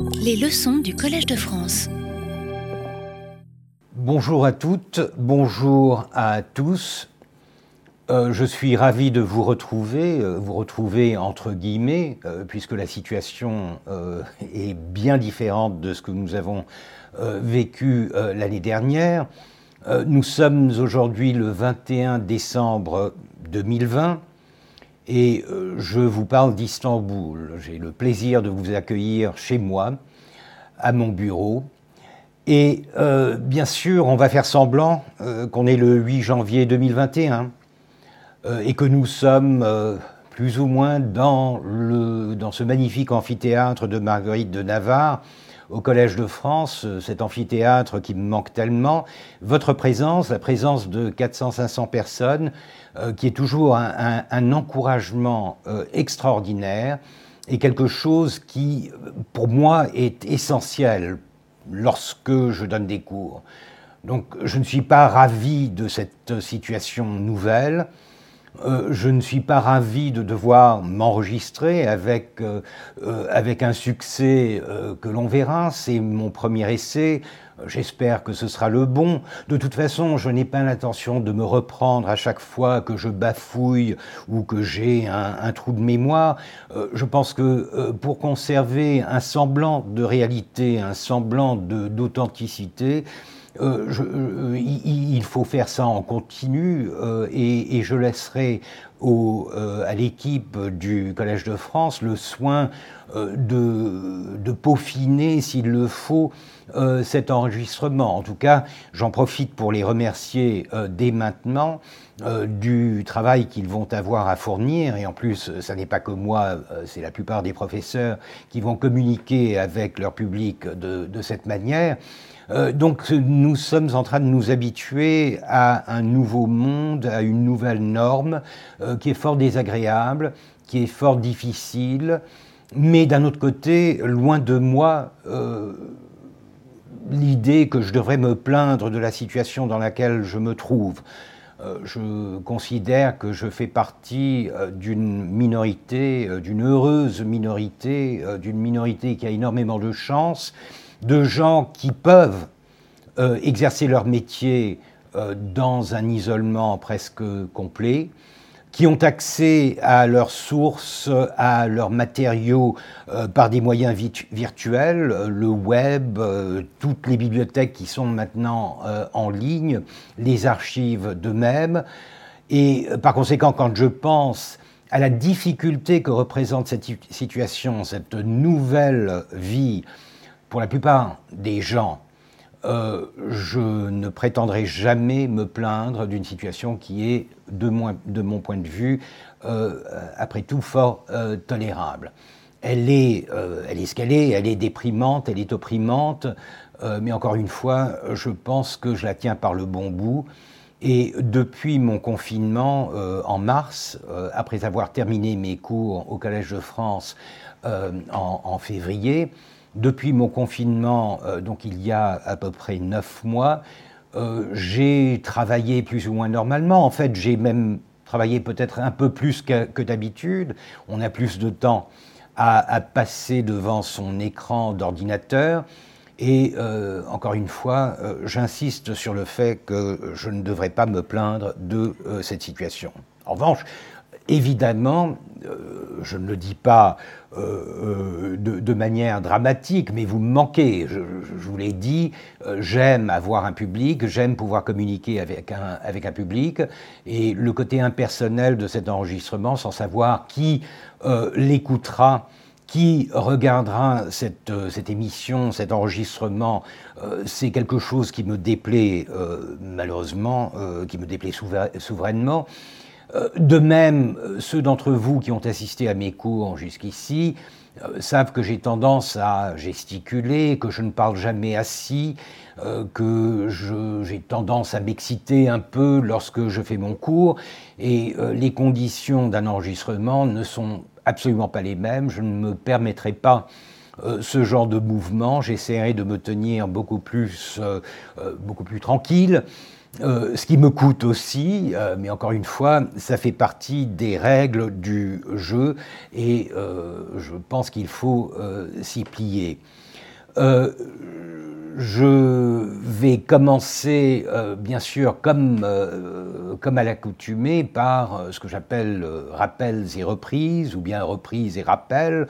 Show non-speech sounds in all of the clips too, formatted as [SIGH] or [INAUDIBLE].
Les leçons du Collège de France. Bonjour à toutes, bonjour à tous. Euh, je suis ravi de vous retrouver, euh, vous retrouver entre guillemets, euh, puisque la situation est bien différente de ce que nous avons vécu l'année dernière. nous sommes aujourd'hui le 21 décembre 2020 et je vous parle d'Istanbul. J'ai le plaisir de vous accueillir chez moi, à mon bureau. Et bien sûr, on va faire semblant qu'on est le 8 janvier 2021 euh, et que nous sommes euh, plus ou moins dans, le, dans ce magnifique amphithéâtre de Marguerite de Navarre au Collège de France, euh, cet amphithéâtre qui me manque tellement, votre présence, la présence de 400-500 personnes, qui est toujours un, encouragement extraordinaire et quelque chose qui, pour moi, est essentiel lorsque je donne des cours. Donc je ne suis pas ravi de cette situation nouvelle. Euh, je ne suis pas ravi de devoir m'enregistrer avec, euh, euh, avec un succès que l'on verra. C'est mon premier essai. J'espère que ce sera le bon. De toute façon, je n'ai pas l'intention de me reprendre à chaque fois que je bafouille ou que j'ai un, trou de mémoire. je pense que pour conserver un semblant de réalité, un semblant d'authenticité, euh, euh, il, faut faire ça en continu euh, et, je laisserai à l'équipe du Collège de France le soin de, peaufiner, s'il le faut, cet enregistrement. En tout cas, j'en profite pour les remercier dès maintenant du travail qu'ils vont avoir à fournir. Et en plus, ça n'est pas que moi, c'est la plupart des professeurs qui vont communiquer avec leur public de, cette manière. Euh, donc nous sommes en train de nous habituer à un nouveau monde, à une nouvelle norme euh, qui est fort désagréable, qui est fort difficile, mais d'un autre côté, loin de moi euh, l'idée que je devrais me plaindre de la situation dans laquelle je me trouve. je considère que je fais partie d'une minorité, d'une heureuse minorité, d'une minorité qui a énormément de chance de gens qui peuvent euh, exercer leur métier euh, dans un isolement presque complet, qui ont accès à leurs sources, à leurs matériaux euh, par des moyens virtuels, le web, toutes les bibliothèques qui sont maintenant en ligne, les archives de même. Et par conséquent, quand je pense à la difficulté que représente cette situation, cette nouvelle vie pour la plupart des gens, euh, je ne prétendrai jamais me plaindre d'une situation qui est, de, mon point de vue, euh, après tout, fort euh, tolérable. Elle est, elle est ce qu'elle est, elle est déprimante, elle est opprimante, mais encore une fois, je pense que je la tiens par le bon bout. Et depuis mon confinement en mars, après avoir terminé mes cours au Collège de France en février, depuis mon confinement, euh, donc il y a à peu près neuf mois, euh, j'ai travaillé plus ou moins normalement. En fait, j'ai même travaillé peut-être un peu plus que, d'habitude. On a plus de temps à, passer devant son écran d'ordinateur. Et euh, encore une fois, j'insiste sur le fait que je ne devrais pas me plaindre de cette situation. En revanche, évidemment, je ne le dis pas euh, euh, de, manière dramatique, mais vous me manquez. Je, vous l'ai dit, euh, j'aime avoir un public, j'aime pouvoir communiquer avec un, avec un public, et le côté impersonnel de cet enregistrement, sans savoir qui l'écoutera, qui regardera cette, cette, émission, cet enregistrement, c'est quelque chose qui me déplaît malheureusement, qui me déplaît souverainement. Euh, de même, euh, ceux d'entre vous qui ont assisté à mes cours jusqu'ici euh, savent que j'ai tendance à gesticuler, que je ne parle jamais assis, que j'ai tendance à m'exciter un peu lorsque je fais mon cours, et les conditions d'un enregistrement ne sont absolument pas les mêmes. Je ne me permettrai pas ce genre de mouvement. J'essaierai de me tenir beaucoup plus, beaucoup plus tranquille. Ce qui me coûte aussi, mais encore une fois, ça fait partie des règles du jeu et je pense qu'il faut s'y plier je vais commencer, euh, bien sûr, comme, euh, comme à l'accoutumée, par euh, ce que j'appelle rappels et reprises, ou bien reprises et rappels.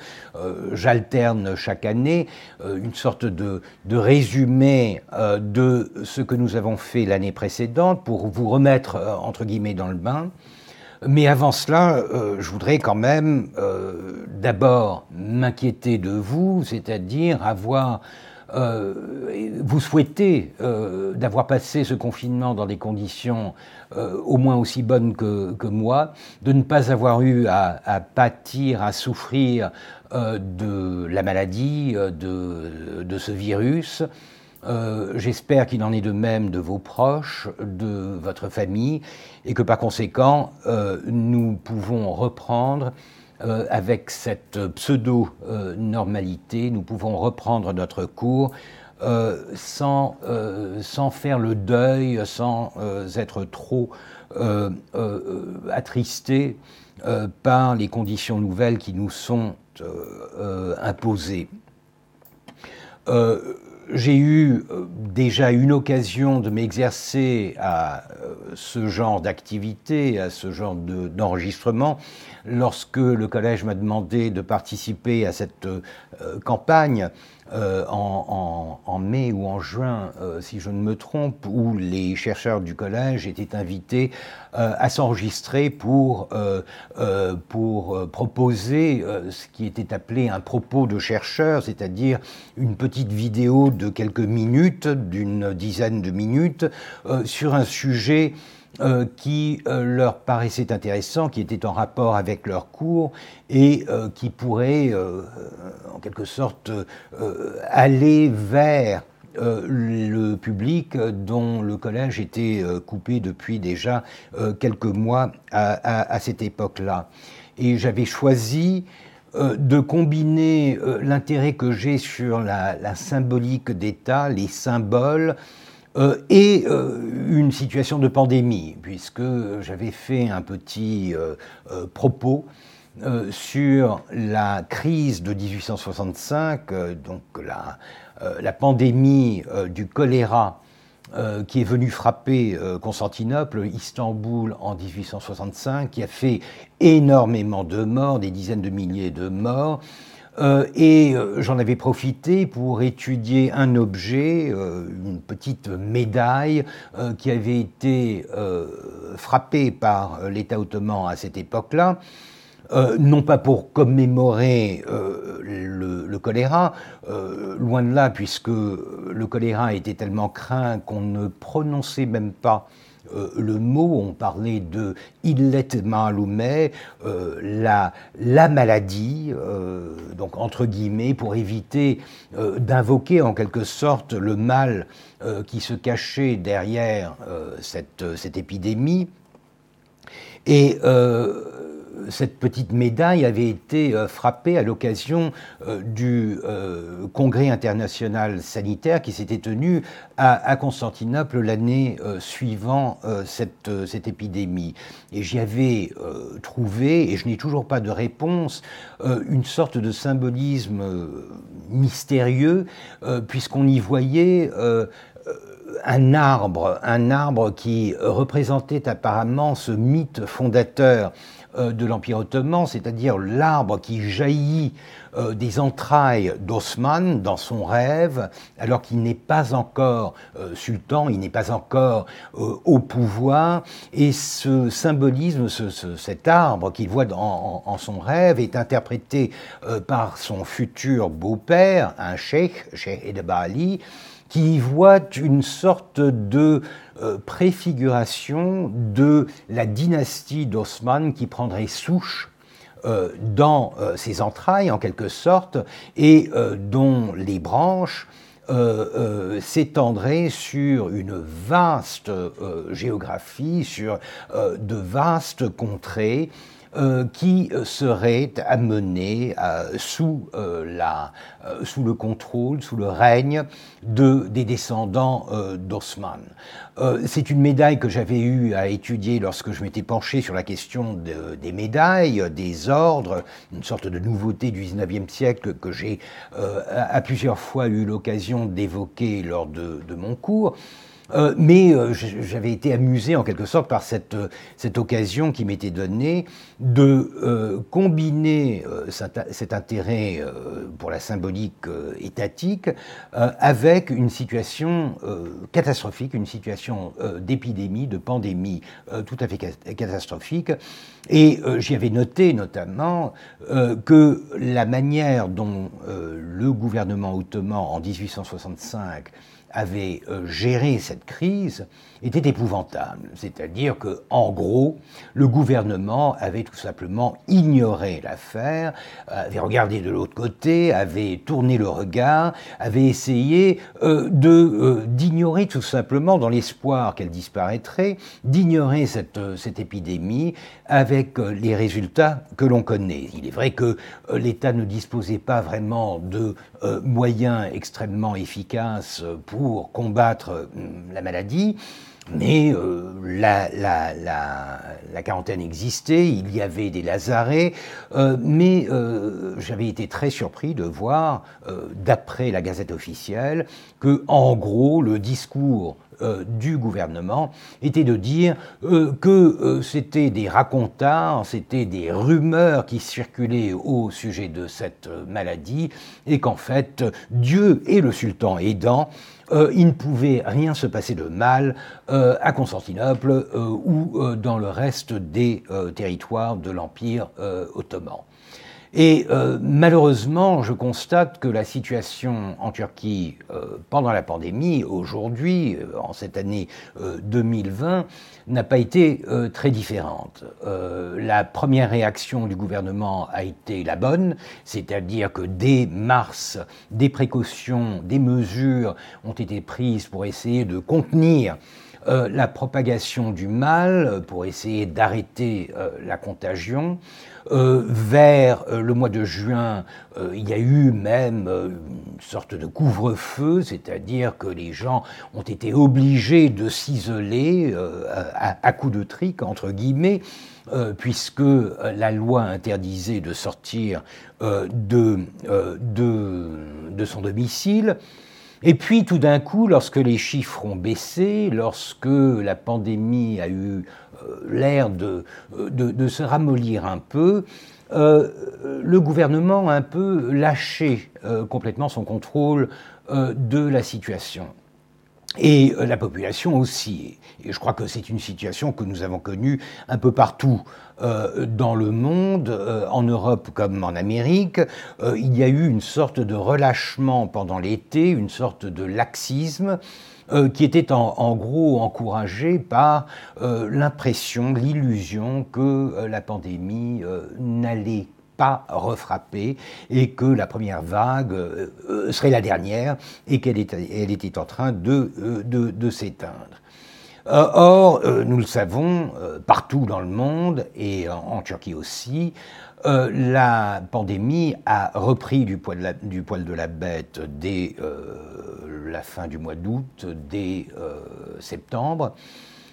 J'alterne chaque année une sorte de, de résumé de ce que nous avons fait l'année précédente pour vous remettre, entre guillemets, dans le bain. Mais avant cela, je voudrais quand même d'abord m'inquiéter de vous, c'est-à-dire avoir euh, vous souhaitez euh, d'avoir passé ce confinement dans des conditions euh, au moins aussi bonnes que, moi, de ne pas avoir eu à, pâtir, à souffrir de la maladie, de, de ce virus. J'espère qu'il en est de même de vos proches, de votre famille, et que par conséquent, nous pouvons reprendre euh, avec cette pseudo-normalité, nous pouvons reprendre notre cours euh, sans, euh, sans, faire le deuil, sans être trop attristés par les conditions nouvelles qui nous sont imposées j'ai eu euh, déjà une occasion de m'exercer à euh, ce genre d'activité, à ce genre d'enregistrement, lorsque le collège m'a demandé de participer à cette euh, campagne euh, en, mai ou en juin, euh, si je ne me trompe, où les chercheurs du collège étaient invités euh, à s'enregistrer pour, pour proposer ce qui était appelé un propos de chercheur, c'est-à-dire une petite vidéo de quelques minutes, d'une dizaine de minutes, sur un sujet euh, qui euh, leur paraissait intéressant, qui était en rapport avec leur cours et euh, qui pourrait en quelque sorte aller vers le public dont le collège était coupé depuis déjà quelques mois à, cette époque-là. Et j'avais choisi de combiner l'intérêt que j'ai sur la symbolique d'État, les symboles, euh, et euh, une situation de pandémie, puisque j'avais fait un petit euh, propos sur la crise de 1865, donc la, la pandémie du choléra qui est venue frapper Constantinople, Istanbul en 1865, qui a fait énormément de morts, des dizaines de milliers de morts, euh, et euh, j'en avais profité pour étudier un objet, euh, une petite médaille qui avait été frappée par l'État ottoman à cette époque-là. non pas pour commémorer le, choléra, loin de là, puisque le choléra était tellement craint qu'on ne prononçait même pas euh, le mot, on parlait de illet malume, euh, la, la maladie, euh, donc entre guillemets, pour éviter d'invoquer en quelque sorte le mal qui se cachait derrière cette, cette, épidémie. Et cette petite médaille avait été euh, frappée à l'occasion euh, du euh, congrès international sanitaire qui s'était tenu à, Constantinople l'année suivant cette, cette, épidémie. Et j'y avais trouvé, et je n'ai toujours pas de réponse, une sorte de symbolisme mystérieux, puisqu'on y voyait un arbre, un arbre qui représentait apparemment ce mythe fondateur de l'Empire ottoman, c'est-à-dire l'arbre qui jaillit euh, des entrailles d'Osman dans son rêve, alors qu'il n'est pas encore euh, sultan, il n'est pas encore au pouvoir, et ce symbolisme, cet arbre qu'il voit en, son rêve, est interprété par son futur beau-père, un cheikh, Cheikh Edebali, qui voit une sorte de euh, préfiguration de la dynastie d'Osman qui prendrait souche euh, dans euh, ses entrailles en quelque sorte et dont les branches s'étendraient sur une vaste géographie, sur de vastes contrées, qui serait amené sous, la, sous le contrôle, sous le règne de, des descendants d'Osman. C'est une médaille que j'avais eu à étudier lorsque je m'étais penché sur la question des médailles, des ordres, une sorte de nouveauté du 19e siècle que j'ai à, plusieurs fois eu l'occasion d'évoquer lors de, de mon cours. Euh, mais euh, j'avais été amusé en quelque sorte par cette, euh, cette occasion qui m'était donnée de combiner cet, intérêt pour la symbolique étatique avec une situation catastrophique, une situation d'épidémie, de pandémie tout à fait catastrophique. Et j'y avais noté notamment que la manière dont le gouvernement ottoman en 1865 avait euh, géré cette crise était épouvantable. C'est-à-dire que, en gros, le gouvernement avait tout simplement ignoré l'affaire, avait regardé de l'autre côté, avait tourné le regard, avait essayé euh, de euh, d'ignorer tout simplement, dans l'espoir qu'elle disparaîtrait, d'ignorer cette, cette épidémie avec les résultats que l'on connaît. Il est vrai que l'État ne disposait pas vraiment de moyens extrêmement efficaces pour combattre euh, la maladie. Mais euh, la, la, quarantaine existait, il y avait des lazarets, euh, mais j'avais été très surpris de voir, d'après la Gazette officielle, que en gros le discours du gouvernement était de dire que c'était des racontars, c'était des rumeurs qui circulaient au sujet de cette maladie et qu'en fait Dieu et le sultan aidant euh, il ne pouvait rien se passer de mal euh, à Constantinople euh, ou dans le reste des territoires de l'Empire ottoman. Et malheureusement, je constate que la situation en Turquie pendant la pandémie, aujourd'hui, en cette année 2020, n'a pas été euh, très différente. Euh, la première réaction du gouvernement a été la bonne, c'est-à-dire que dès mars, des précautions, des mesures ont été prises pour essayer de contenir euh, la propagation du mal, pour essayer d'arrêter la contagion. Euh, vers euh, le mois de juin, euh, il y a eu même une sorte de couvre-feu, c'est-à-dire que les gens ont été obligés de s'isoler à, à, coup de trick, entre guillemets, puisque la loi interdisait de sortir de, de, son domicile. Et puis tout d'un coup, lorsque les chiffres ont baissé, lorsque la pandémie a eu l'air de, de, se ramollir un peu, euh, le gouvernement a un peu lâché euh, complètement son contrôle de la situation. Et la population aussi. Et je crois que c'est une situation que nous avons connue un peu partout dans le monde, en Europe comme en Amérique. il y a eu une sorte de relâchement pendant l'été, une sorte de laxisme euh, qui était en, gros encouragé par euh, l'impression, l'illusion que euh, la pandémie n'allait pas refrapper et que la première vague serait la dernière et qu'elle était, elle était en train de, s'éteindre. Or, nous le savons, partout dans le monde et en Turquie aussi, euh, la pandémie a repris du poil de la, bête dès euh, la fin du mois d'août, dès euh, septembre.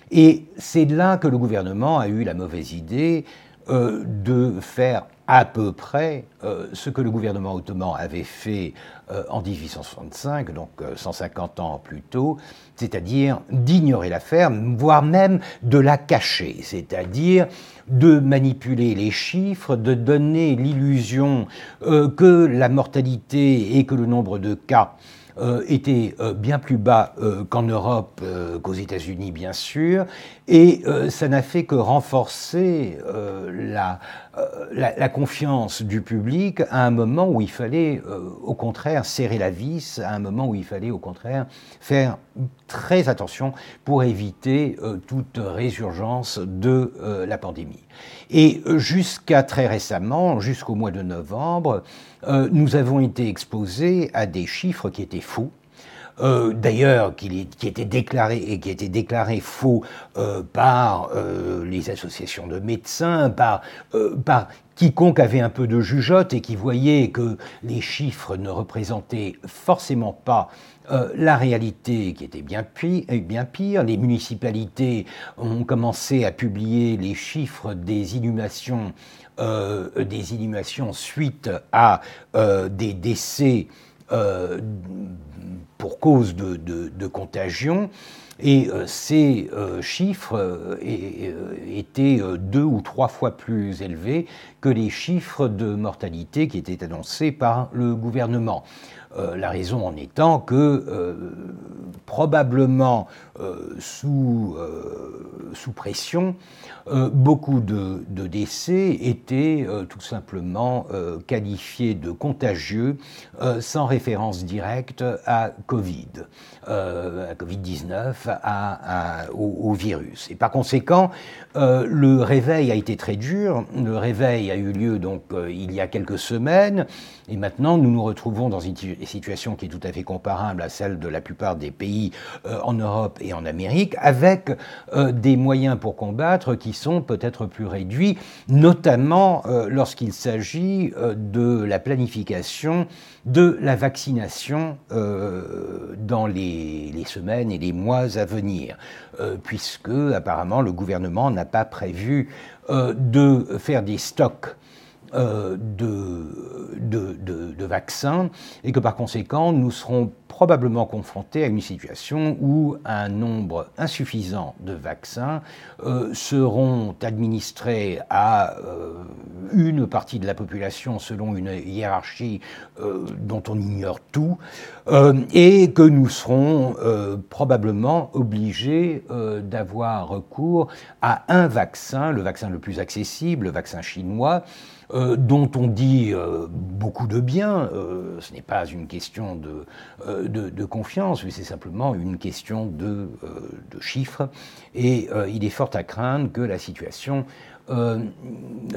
Et c'est là que le gouvernement a eu la mauvaise idée de faire à peu près ce que le gouvernement ottoman avait fait en 1865, donc 150 ans plus tôt, c'est-à-dire d'ignorer l'affaire, voire même de la cacher, c'est-à-dire de manipuler les chiffres, de donner l'illusion euh, que la mortalité et que le nombre de cas euh, était euh, bien plus bas qu'en Europe, qu'aux États-Unis bien sûr, et ça n'a fait que renforcer la, confiance du public à un moment où il fallait au contraire serrer la vis, à un moment où il fallait au contraire faire très attention pour éviter toute résurgence de la pandémie. Et jusqu'à très récemment, jusqu'au mois de novembre, euh, nous avons été exposés à des chiffres qui étaient faux. d'ailleurs qui, qui était déclaré et qui faux par les associations de médecins, par, quiconque avait un peu de jugeote et qui voyait que les chiffres ne représentaient forcément pas euh, la réalité qui était bien pire, bien pire, les municipalités ont commencé à publier les chiffres des inhumations, euh, des inhumations suite à euh, des décès pour cause de, contagion. Et euh, ces euh, chiffres euh, étaient deux ou trois fois plus élevés que les chiffres de mortalité qui étaient annoncés par le gouvernement. la raison en étant que probablement sous, sous, pression, beaucoup de, de, décès étaient tout simplement qualifiés de contagieux sans référence directe à Covid, à Covid-19 au, virus. Et par conséquent, euh, le réveil a été très dur. Le réveil a eu lieu donc euh, il y a quelques semaines, et maintenant nous nous retrouvons dans une situation qui est tout à fait comparable à celle de la plupart des pays euh, en Europe et en Amérique, avec des moyens pour combattre qui sont peut-être plus réduits, notamment lorsqu'il s'agit de la planification de la vaccination dans les, semaines et les mois à venir, puisque apparemment le gouvernement n'a pas prévu euh, de faire des stocks euh, de, vaccins et que par conséquent nous serons probablement confrontés à une situation où un nombre insuffisant de vaccins euh, seront administrés à euh, une partie de la population selon une hiérarchie euh, dont on ignore tout, et que nous serons probablement obligés d'avoir recours à un vaccin, le vaccin le plus accessible, le vaccin chinois, dont on dit beaucoup de bien. ce n'est pas une question de, de, confiance, mais c'est simplement une question de, euh, chiffres. Et euh, il est fort à craindre que la situation euh,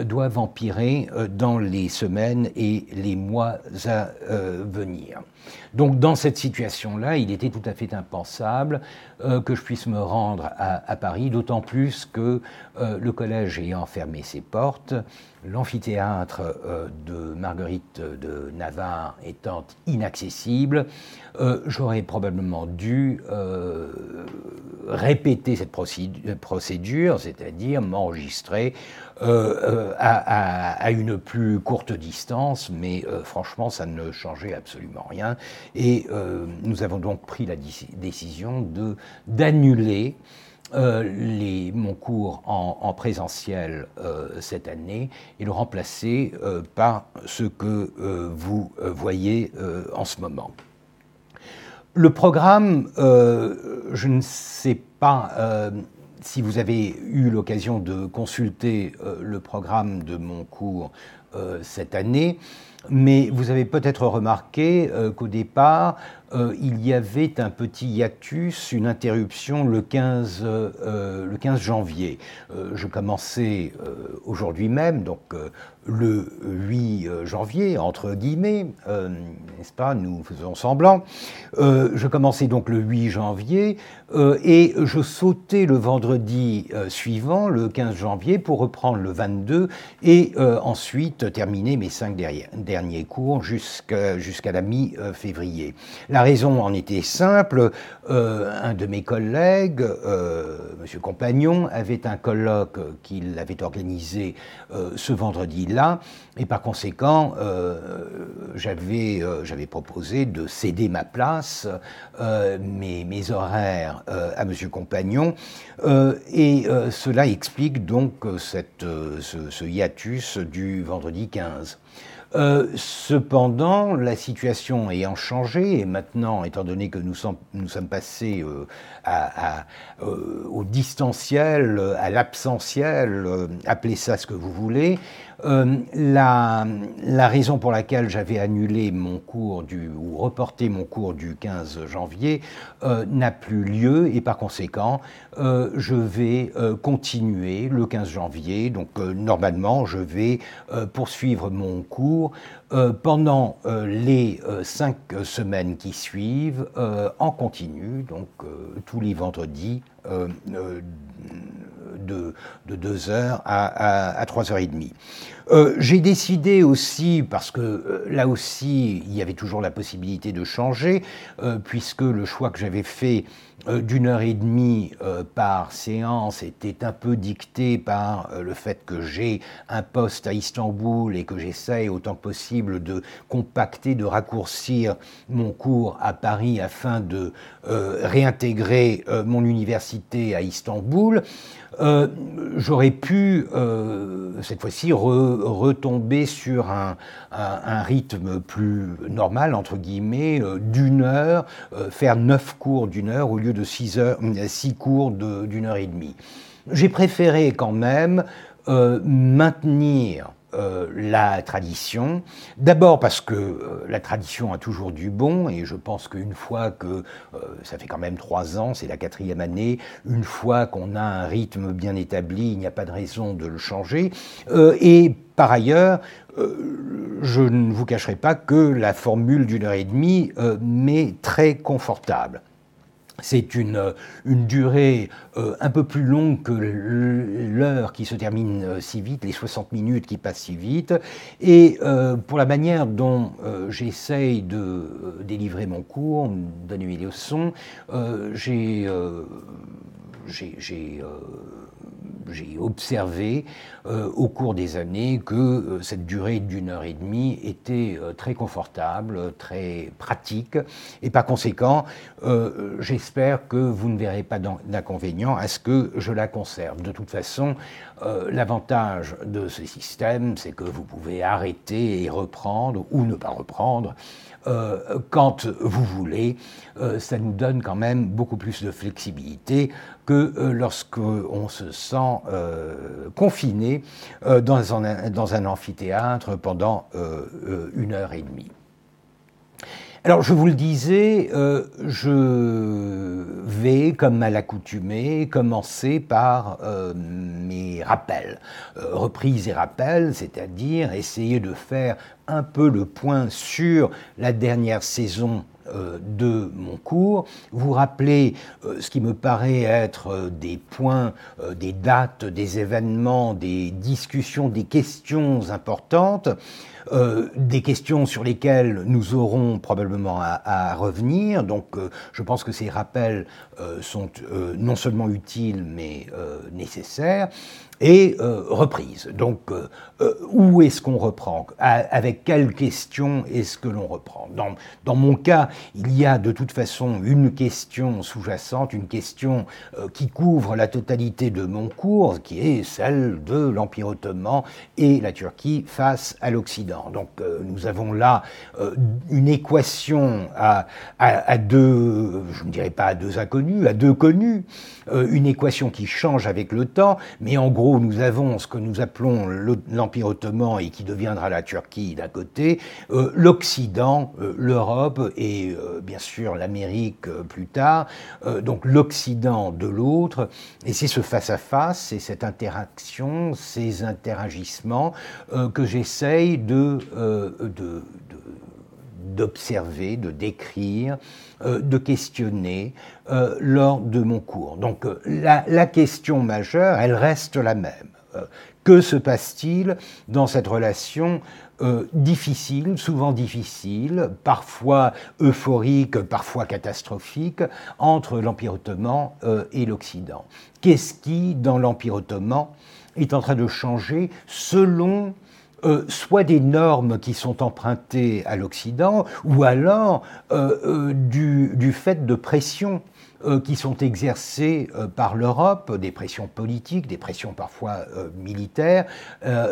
doive empirer dans les semaines et les mois à venir. Donc dans cette situation-là, il était tout à fait impensable que je puisse me rendre à, Paris, d'autant plus que le collège ayant fermé ses portes, l'amphithéâtre de Marguerite de Navarre étant inaccessible, euh, j'aurais probablement dû euh, répéter cette procédure, c'est-à-dire m'enregistrer euh, à, une plus courte distance, mais franchement, ça ne changeait absolument rien. Et nous avons donc pris la décision d'annuler mon cours en, présentiel cette année et le remplacer par ce que vous voyez en ce moment. Le programme, euh, je ne sais pas euh, si vous avez eu l'occasion de consulter euh, le programme de mon cours cette année, mais vous avez peut-être remarqué qu'au départ, il y avait un petit hiatus, une interruption le 15, le 15 janvier. je commençais aujourd'hui même, donc le 8 euh, janvier, entre guillemets, euh, n'est-ce pas, nous faisons semblant. Euh, je commençais donc le 8 janvier et je sautais le vendredi suivant, le 15 janvier, pour reprendre le 22 et ensuite terminer mes cinq derniers cours jusqu'à la mi-février. La raison en était simple. un de mes collègues, M. Compagnon, avait un colloque qu'il avait organisé ce vendredi Et par conséquent, euh, euh, j'avais proposé de céder ma place, euh, mes, horaires à M. Compagnon. et cela explique donc ce, hiatus du vendredi 15. Euh, cependant, la situation ayant changé, et maintenant, étant donné que nous sommes, nous sommes passés au distanciel, à l'absentiel, appelez ça ce que vous voulez, la, la, raison pour laquelle j'avais annulé mon cours du, ou reporté mon cours du 15 janvier n'a plus lieu et par conséquent, je vais continuer le 15 janvier. Donc normalement, je vais poursuivre mon cours pendant les cinq semaines qui suivent en continu, donc tous les vendredis de, de 2h à, à, 3h30. Euh, j'ai décidé aussi, parce que euh, là aussi, il y avait toujours la possibilité de changer, euh, puisque le choix que j'avais fait d'une heure et demie par séance était un peu dicté par le fait que j'ai un poste à Istanbul et que j'essaye autant que possible de compacter, de raccourcir mon cours à Paris afin de réintégrer mon université à Istanbul. Euh, j'aurais pu, euh, cette fois-ci, retomber sur un, rythme plus normal, entre guillemets, euh, d'une heure, faire neuf cours d'une heure au lieu de six, six cours d'une heure et demie. J'ai préféré quand même maintenir euh, la tradition. D'abord parce que euh, la tradition a toujours du bon, et je pense qu'une fois que, euh, ça fait quand même trois ans, c'est la quatrième année, une fois qu'on a un rythme bien établi, il n'y a pas de raison de le changer. et par ailleurs, je ne vous cacherai pas que la formule d'une heure et demie m'est très confortable. C'est une, une, durée euh, un peu plus longue que l'heure qui se termine euh, si vite, les 60 minutes qui passent si vite. Et euh, pour la manière dont j'essaye de délivrer mon cours, donner mes leçons, j'ai j'ai observé euh, au cours des années que euh, cette durée d'une heure et demie était euh, très confortable, très pratique, et par conséquent, j'espère que vous ne verrez pas d'inconvénient à ce que je la conserve. De toute façon, l'avantage de ce système, c'est que vous pouvez arrêter et reprendre ou ne pas reprendre euh, quand vous voulez. Euh, ça nous donne quand même beaucoup plus de flexibilité que euh, lorsqu'on se sent confiné dans un, dans, un, amphithéâtre pendant une heure et demie. Alors, je vous le disais, euh, je vais, comme à l'accoutumée, commencer par euh, mes rappels. Euh, reprises et rappels, c'est-à-dire essayer de faire un peu le point sur la dernière saison de mon cours, vous rappeler ce qui me paraît être des points, des dates, des événements, des discussions, des questions importantes, euh, des questions sur lesquelles nous aurons probablement à, revenir. Donc euh, je pense que ces rappels euh, sont non seulement utiles mais nécessaires et reprise. Donc, où est-ce qu'on reprend? Avec quelles questions est-ce que l'on reprend? Dans, mon cas, il y a de toute façon une question sous-jacente, une question qui couvre la totalité de mon cours, qui est celle de l'Empire ottoman et la Turquie face à l'Occident. Donc euh, nous avons là euh, une équation à, deux, je ne dirais pas à deux inconnus, à deux connus, euh, une équation qui change avec le temps, mais en gros nous avons ce que nous appelons l'Empire ottoman et qui deviendra la Turquie d'un côté, l'Occident, l'Europe et bien sûr l'Amérique plus tard, donc l'Occident de l'autre, et c'est ce face-à-face, c'est cette interaction, ces interagissements que j'essaye de euh, d'observer, de, décrire, euh, de questionner euh, lors de mon cours. Donc la, question majeure, elle reste la même. que se passe-t-il dans cette relation difficile, souvent difficile, parfois euphorique, parfois catastrophique, entre l'Empire ottoman et l'Occident? Qu'est-ce qui, dans l'Empire ottoman, est en train de changer selon euh, soit des normes qui sont empruntées à l'Occident, ou alors euh, euh, du, fait de pressions qui sont exercées par l'Europe, des pressions politiques, des pressions parfois militaires.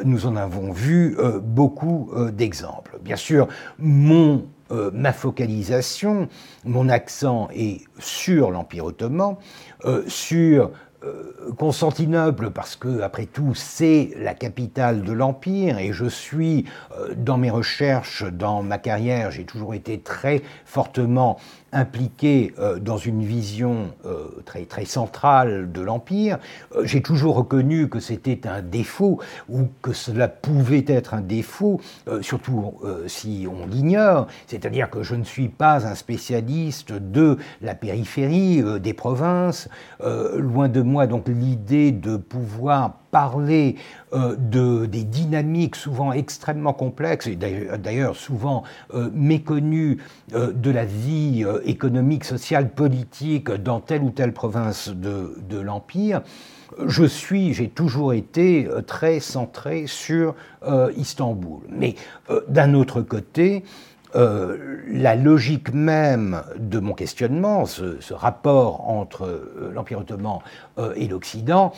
nous en avons vu beaucoup d'exemples. Bien sûr, mon ma focalisation, mon accent est sur l'Empire ottoman, sur Constantinople, parce que, après tout, c'est la capitale de l'Empire, et je suis, dans mes recherches, dans ma carrière, j'ai toujours été très fortement impliqué euh, dans une vision euh, très, très centrale de l'Empire. Euh, j'ai toujours reconnu que c'était un défaut ou que cela pouvait être un défaut, surtout si on l'ignore, c'est-à-dire que je ne suis pas un spécialiste de la périphérie des provinces, loin de moi donc l'idée de pouvoir parler euh, de, des dynamiques souvent extrêmement complexes et d'ailleurs souvent euh, méconnues euh, de la vie économique, sociale, politique dans telle ou telle province de, de l'Empire. Je suis, j'ai toujours été très centré sur Istanbul. Mais d'un autre côté, euh, la logique même de mon questionnement, ce, rapport entre euh, l'Empire ottoman euh, et l'Occident,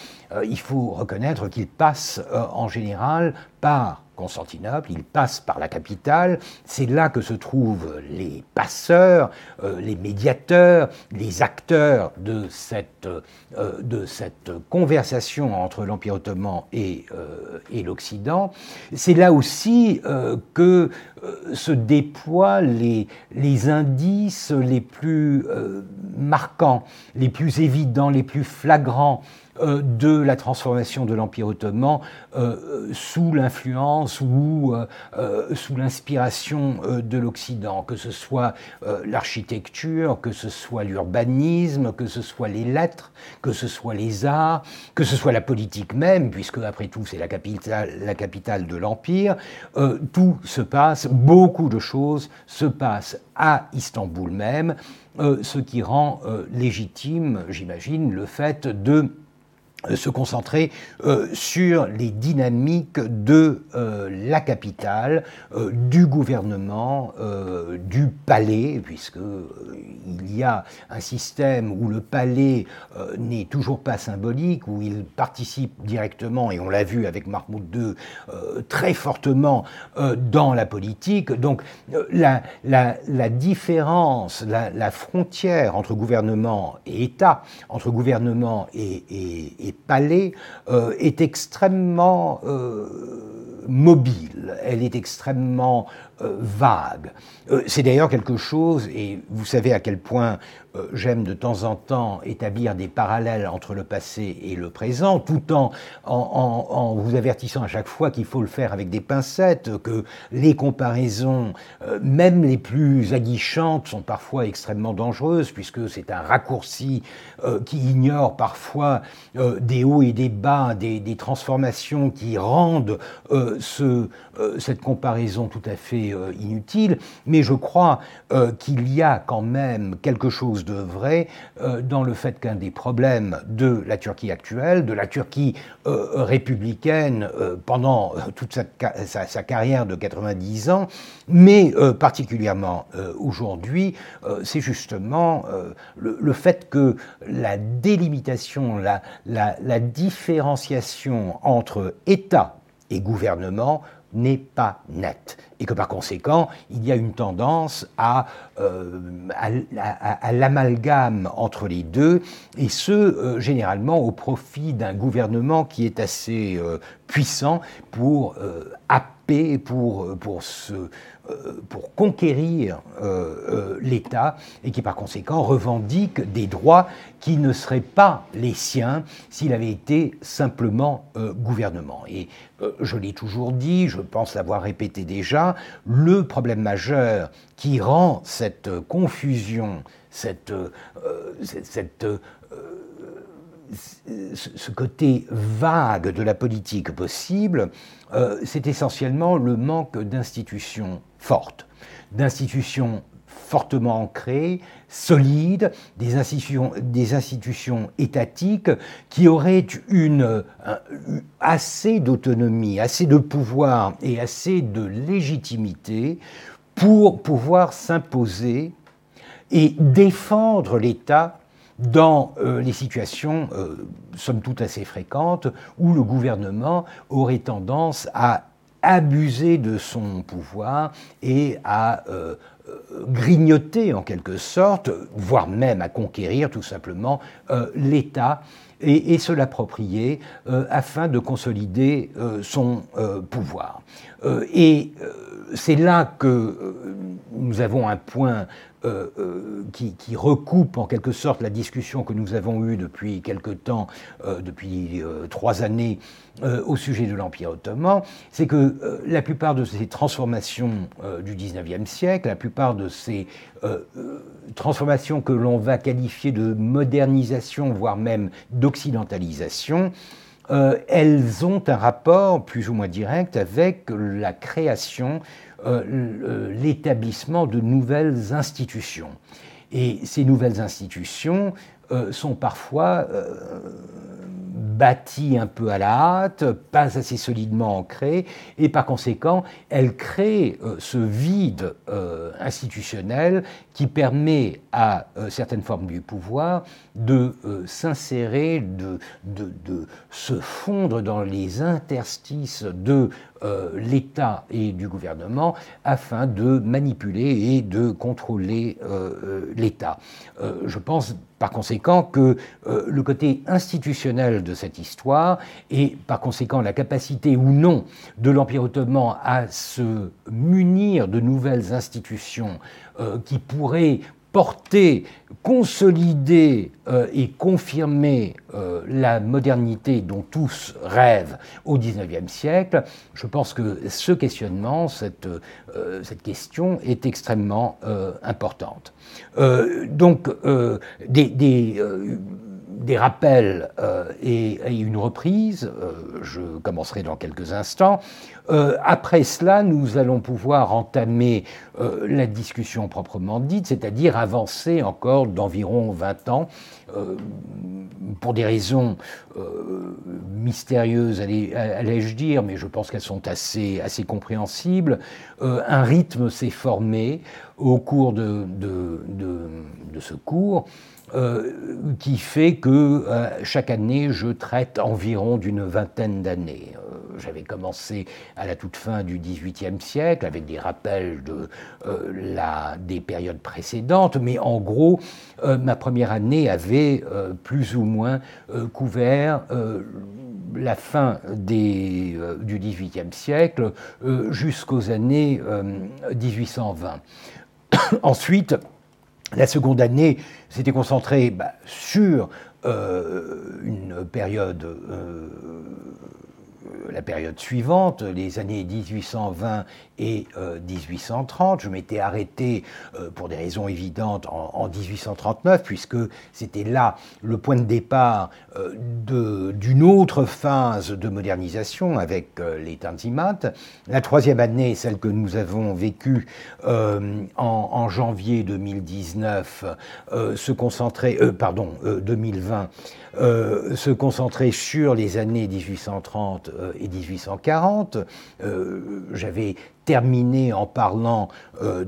il faut reconnaître qu'il passe en général par Constantinople, il passe par la capitale, c'est là que se trouvent les passeurs, les médiateurs, les acteurs de cette, de cette conversation entre l'Empire ottoman et, et l'Occident. C'est là aussi que se déploient les, indices les plus marquants, les plus évidents, les plus flagrants euh, de la transformation de l'Empire ottoman euh, sous l'influence ou euh, sous l'inspiration de l'Occident, que ce soit l'architecture, que ce soit l'urbanisme, que ce soit les lettres, que ce soit les arts, que ce soit la politique même, puisque après tout c'est la capitale de l'Empire. tout se passe, beaucoup de choses se passent à Istanbul même, ce qui rend légitime, j'imagine, le fait de euh, se concentrer euh, sur les dynamiques de euh, la capitale, du gouvernement, du palais, puisque il y a un système où le palais n'est toujours pas symbolique, où il participe directement, et on l'a vu avec Mahmoud II, très fortement dans la politique. Donc la, différence, la, frontière entre gouvernement et État, entre gouvernement et palais euh, est extrêmement euh, mobile, elle est extrêmement euh, vague. c'est d'ailleurs quelque chose, et vous savez à quel point euh, j'aime de temps en temps établir des parallèles entre le passé et le présent, tout en, en, vous avertissant à chaque fois qu'il faut le faire avec des pincettes, que les comparaisons, euh, même les plus aguichantes, sont parfois extrêmement dangereuses, puisque c'est un raccourci euh, qui ignore parfois des hauts et des bas, des, des transformations qui rendent ce, cette comparaison tout à fait inutile. Mais je crois qu'il y a quand même quelque chose de vrai euh, dans le fait qu'un des problèmes de la Turquie actuelle, de la Turquie euh, républicaine euh, pendant toute sa, carrière de 90 ans, mais particulièrement aujourd'hui, c'est justement le, fait que la délimitation, la différenciation entre État et gouvernement n'est pas nette et que par conséquent, il y a une tendance à, euh, l'amalgame entre les deux, et ce, euh, généralement au profit d'un gouvernement qui est assez euh, puissant pour happer, pour, pour se pour conquérir euh, euh, l'État et qui par conséquent revendique des droits qui ne seraient pas les siens s'il avait été simplement gouvernement. Et je l'ai toujours dit, je pense l'avoir répété déjà, le problème majeur qui rend cette confusion, cette, cette ce côté vague de la politique possible, euh, c'est essentiellement le manque d'institutions fortes, d'institutions fortement ancrées, solides, des institutions, étatiques qui auraient assez d'autonomie, assez de pouvoir et assez de légitimité pour pouvoir s'imposer et défendre l'État dans euh, les situations, euh, somme toute assez fréquentes, où le gouvernement aurait tendance à abuser de son pouvoir et à euh, grignoter en quelque sorte, voire même à conquérir tout simplement l'État et, se l'approprier afin de consolider son pouvoir. et c'est là que nous avons un point euh, euh, qui, recoupe en quelque sorte la discussion que nous avons eue depuis quelque temps, euh, depuis trois années, au sujet de l'Empire ottoman, c'est que la plupart de ces transformations du XIXe siècle, la plupart de ces transformations que l'on va qualifier de modernisation, voire même d'occidentalisation, elles ont un rapport plus ou moins direct avec la création l'établissement de nouvelles institutions. Et ces nouvelles institutions euh, sont parfois euh, bâties un peu à la hâte, pas assez solidement ancrées, et par conséquent, elles créent ce vide institutionnel qui permet à certaines formes du pouvoir de s'insérer, de, se fondre dans les interstices de euh, l'État et du gouvernement afin de manipuler et de contrôler euh, euh, l'État. je pense par conséquent que le côté institutionnel de cette histoire et par conséquent la capacité ou non de l'Empire ottoman à se munir de nouvelles institutions qui pourraient porter, consolider euh, et confirmer euh, la modernité dont tous rêvent au XIXe siècle, je pense que ce questionnement, cette, euh, question est extrêmement importante. donc, des rappels et, une reprise. je commencerai dans quelques instants. Euh, après cela, nous allons pouvoir entamer euh, la discussion proprement dite, c'est-à-dire avancer encore d'environ 20 ans, euh, pour des raisons mystérieuses, allais-je dire, mais je pense qu'elles sont assez, compréhensibles. un rythme s'est formé au cours de ce cours. Qui fait que chaque année, je traite environ d'une vingtaine d'années. J'avais commencé à la toute fin du XVIIIe siècle, avec des rappels de, euh, la, des périodes précédentes, mais en gros, euh, ma première année avait euh, plus ou moins couvert la fin des, du XVIIIe siècle jusqu'aux années 1820. [COUGHS] Ensuite, la seconde année s'était concentrée bah, sur une période la période suivante, les années 1820 et 1830. Euh, Je m'étais arrêté euh, pour des raisons évidentes en, 1839, puisque c'était là le point de départ euh, d'une autre phase de modernisation avec les Tanzimat. La troisième année, celle que nous avons vécue en, janvier 2019, se concentrait, pardon, 2020, se concentrait sur les années 1830 et 1840. J'avais terminé en parlant euh,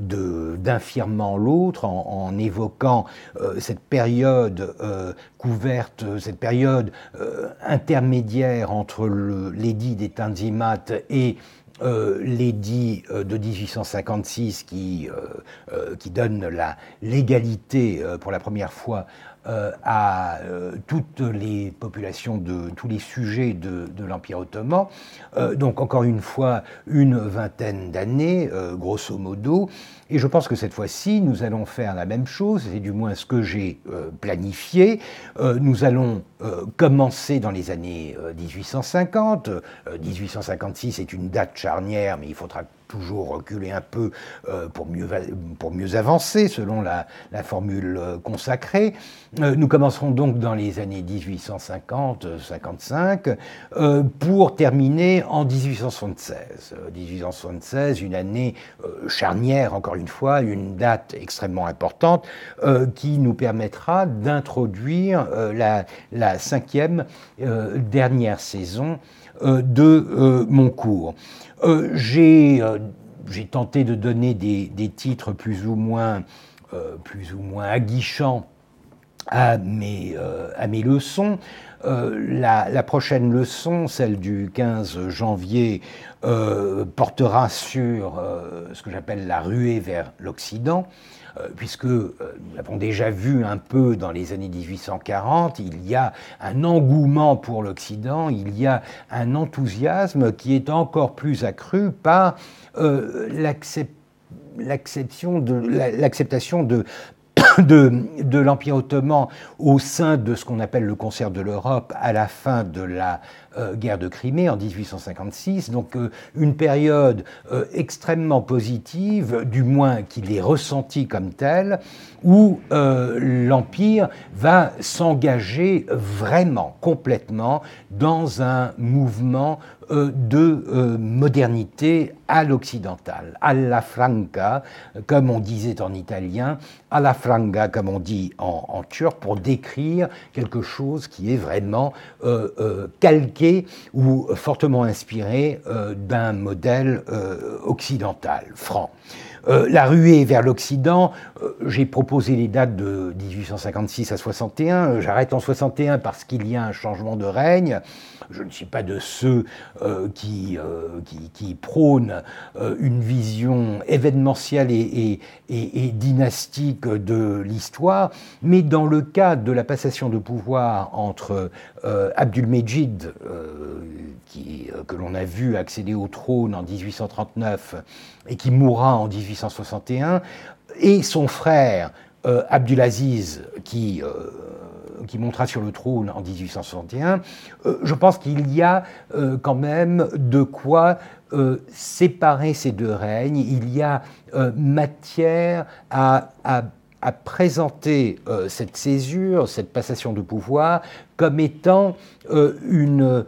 d'un firmament l'autre, en, évoquant euh, cette période euh, couverte, cette période intermédiaire entre l'édit des Tanzimat et l'édit de 1856 qui, qui donne la légalité pour la première fois euh, à euh, toutes les populations de tous les sujets de, l'Empire ottoman. Euh, donc encore une fois, une vingtaine d'années, grosso modo. Et je pense que cette fois-ci, nous allons faire la même chose, c'est du moins ce que j'ai planifié. nous allons commencer dans les années 1850. 1856 est une date charnière, mais il faudra toujours reculer un peu euh, pour, mieux, pour mieux avancer, selon la, formule euh, consacrée. Euh, nous commencerons donc dans les années 1850-55 pour terminer en 1876. 1876, une année charnière, encore une fois, une date extrêmement importante qui nous permettra d'introduire la, la, cinquième dernière saison de mon cours. Euh, euh, j'ai tenté de donner des, titres plus ou moins, euh, plus ou moins aguichants à mes, à mes leçons. la, la, prochaine leçon, celle du 15 janvier, portera sur ce que j'appelle la ruée vers l'Occident. Euh, puisque euh, nous l'avons déjà vu un peu dans les années 1840, il y a un engouement pour l'Occident, il y a un enthousiasme qui est encore plus accru par euh, l'acceptation de, [COUGHS] de, l'Empire ottoman au sein de ce qu'on appelle le concert de l'Europe à la fin de la euh, guerre de Crimée en 1856. Donc euh, une période euh, extrêmement positive, du moins qu'il est ressenti comme telle, où l'Empire va s'engager vraiment, complètement, dans un mouvement de euh, modernité à l'occidental, alla franca, comme on disait en italien, alla franga, comme on dit en, turc, pour décrire quelque chose qui est vraiment euh, calqué ou fortement inspiré d'un modèle occidental, franc. la ruée vers l'Occident, j'ai proposé les dates de 1856 à 61, j'arrête en 61 parce qu'il y a un changement de règne, je ne suis pas de ceux euh, qui, euh, qui, prônent euh, une vision événementielle et, dynastique de l'histoire, mais dans le cas de la passation de pouvoir entre Abdul-Mejid, que l'on a vu accéder au trône en 1839 et qui mourra en 1861, et son frère Abdulaziz, qui qui montera sur le trône en 1861, euh, je pense qu'il y a euh, quand même de quoi euh, séparer ces deux règnes. Il y a matière à, à présenter cette césure, cette passation de pouvoir, comme étant une,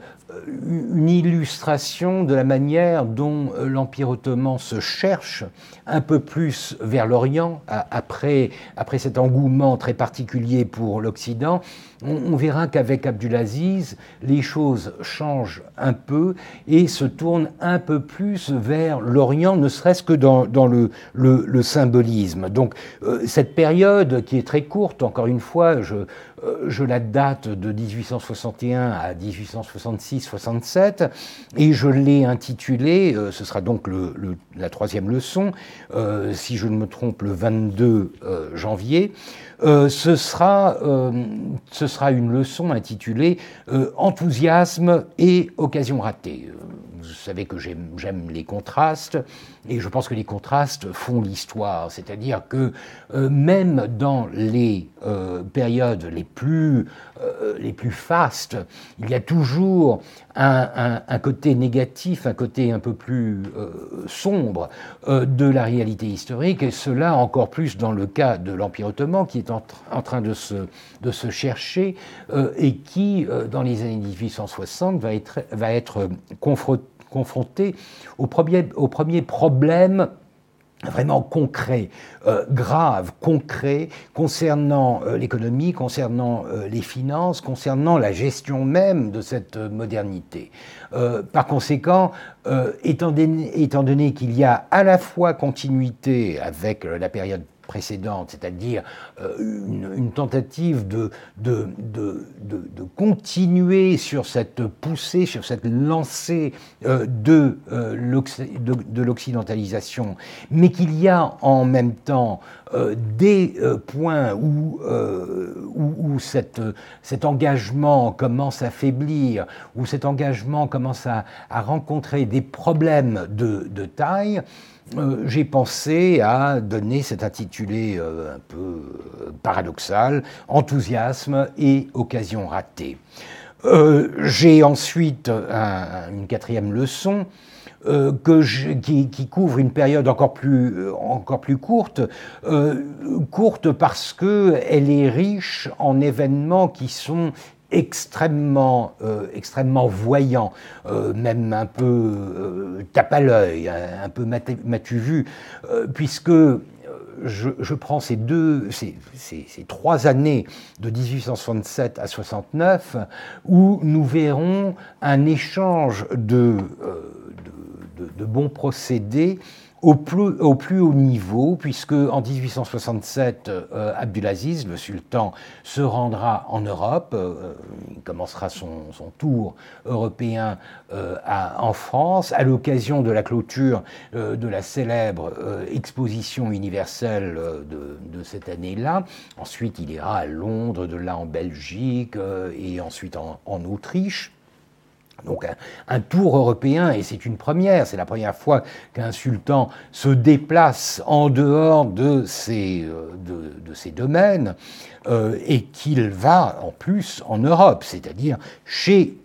une illustration de la manière dont euh, l'Empire ottoman se cherche un peu plus vers l'Orient, après cet engouement très particulier pour l'Occident. On, verra qu'avec Abdulaziz, les choses changent un peu et se tournent un peu plus vers l'Orient, ne serait-ce que dans, le, symbolisme. Donc euh, cette période qui est très courte, encore une fois, je, euh, la date de 1861 à 1866-67 et je l'ai intitulée, euh, ce sera donc la troisième leçon, si je ne me trompe, le 22 janvier. Ce, sera, ce sera une leçon intitulée Enthousiasme et occasion ratée vous savez que j'aime les contrastes, et je pense que les contrastes font l'histoire. C'est-à-dire que euh, même dans les euh, périodes les plus, euh, les plus fastes, il y a toujours un, côté négatif, un côté un peu plus sombre de la réalité historique, et cela encore plus dans le cas de l'Empire ottoman, qui est en, train de se, de se chercher, et qui, dans les années 1860, va être, va être confronté confronté au premier, au problème vraiment concret, euh, grave, concret, concernant euh, l'économie, concernant euh, les finances, concernant la gestion même de cette modernité. par conséquent, étant étant donné qu'il y a à la fois continuité avec la période précédente, c'est-à-dire euh, une, tentative de, continuer sur cette poussée, sur cette lancée euh, euh, de l'occidentalisation, mais qu'il y a en même temps des points où, où, cet engagement commence à faiblir, où cet engagement commence à, à rencontrer des problèmes de taille, euh, j'ai pensé à donner cet intitulé euh, un peu euh, paradoxal, Enthousiasme et occasion ratée. j'ai ensuite une quatrième leçon qui, couvre une période encore plus, encore plus courte, courte parce qu'elle est riche en événements qui sont extrêmement, euh, extrêmement voyant, euh, même un peu euh, tape à l'œil, un, peu m'as-tu vu, puisque je, prends ces deux, ces, trois années de 1867 à 69, où nous verrons un échange de, de, de bons procédés au plus, au plus, haut niveau, puisque en 1867, euh, Abdulaziz, le sultan, se rendra en Europe. Euh, il commencera son, tour européen euh, en France, à l'occasion de la clôture de la célèbre exposition universelle de, cette année-là. Ensuite, il ira à Londres, de là en Belgique et ensuite en Autriche. Donc un, tour européen, et c'est une première, c'est la première fois qu'un sultan se déplace en dehors de ses, euh, domaines, euh, et qu'il va en plus en Europe, c'est-à-dire chez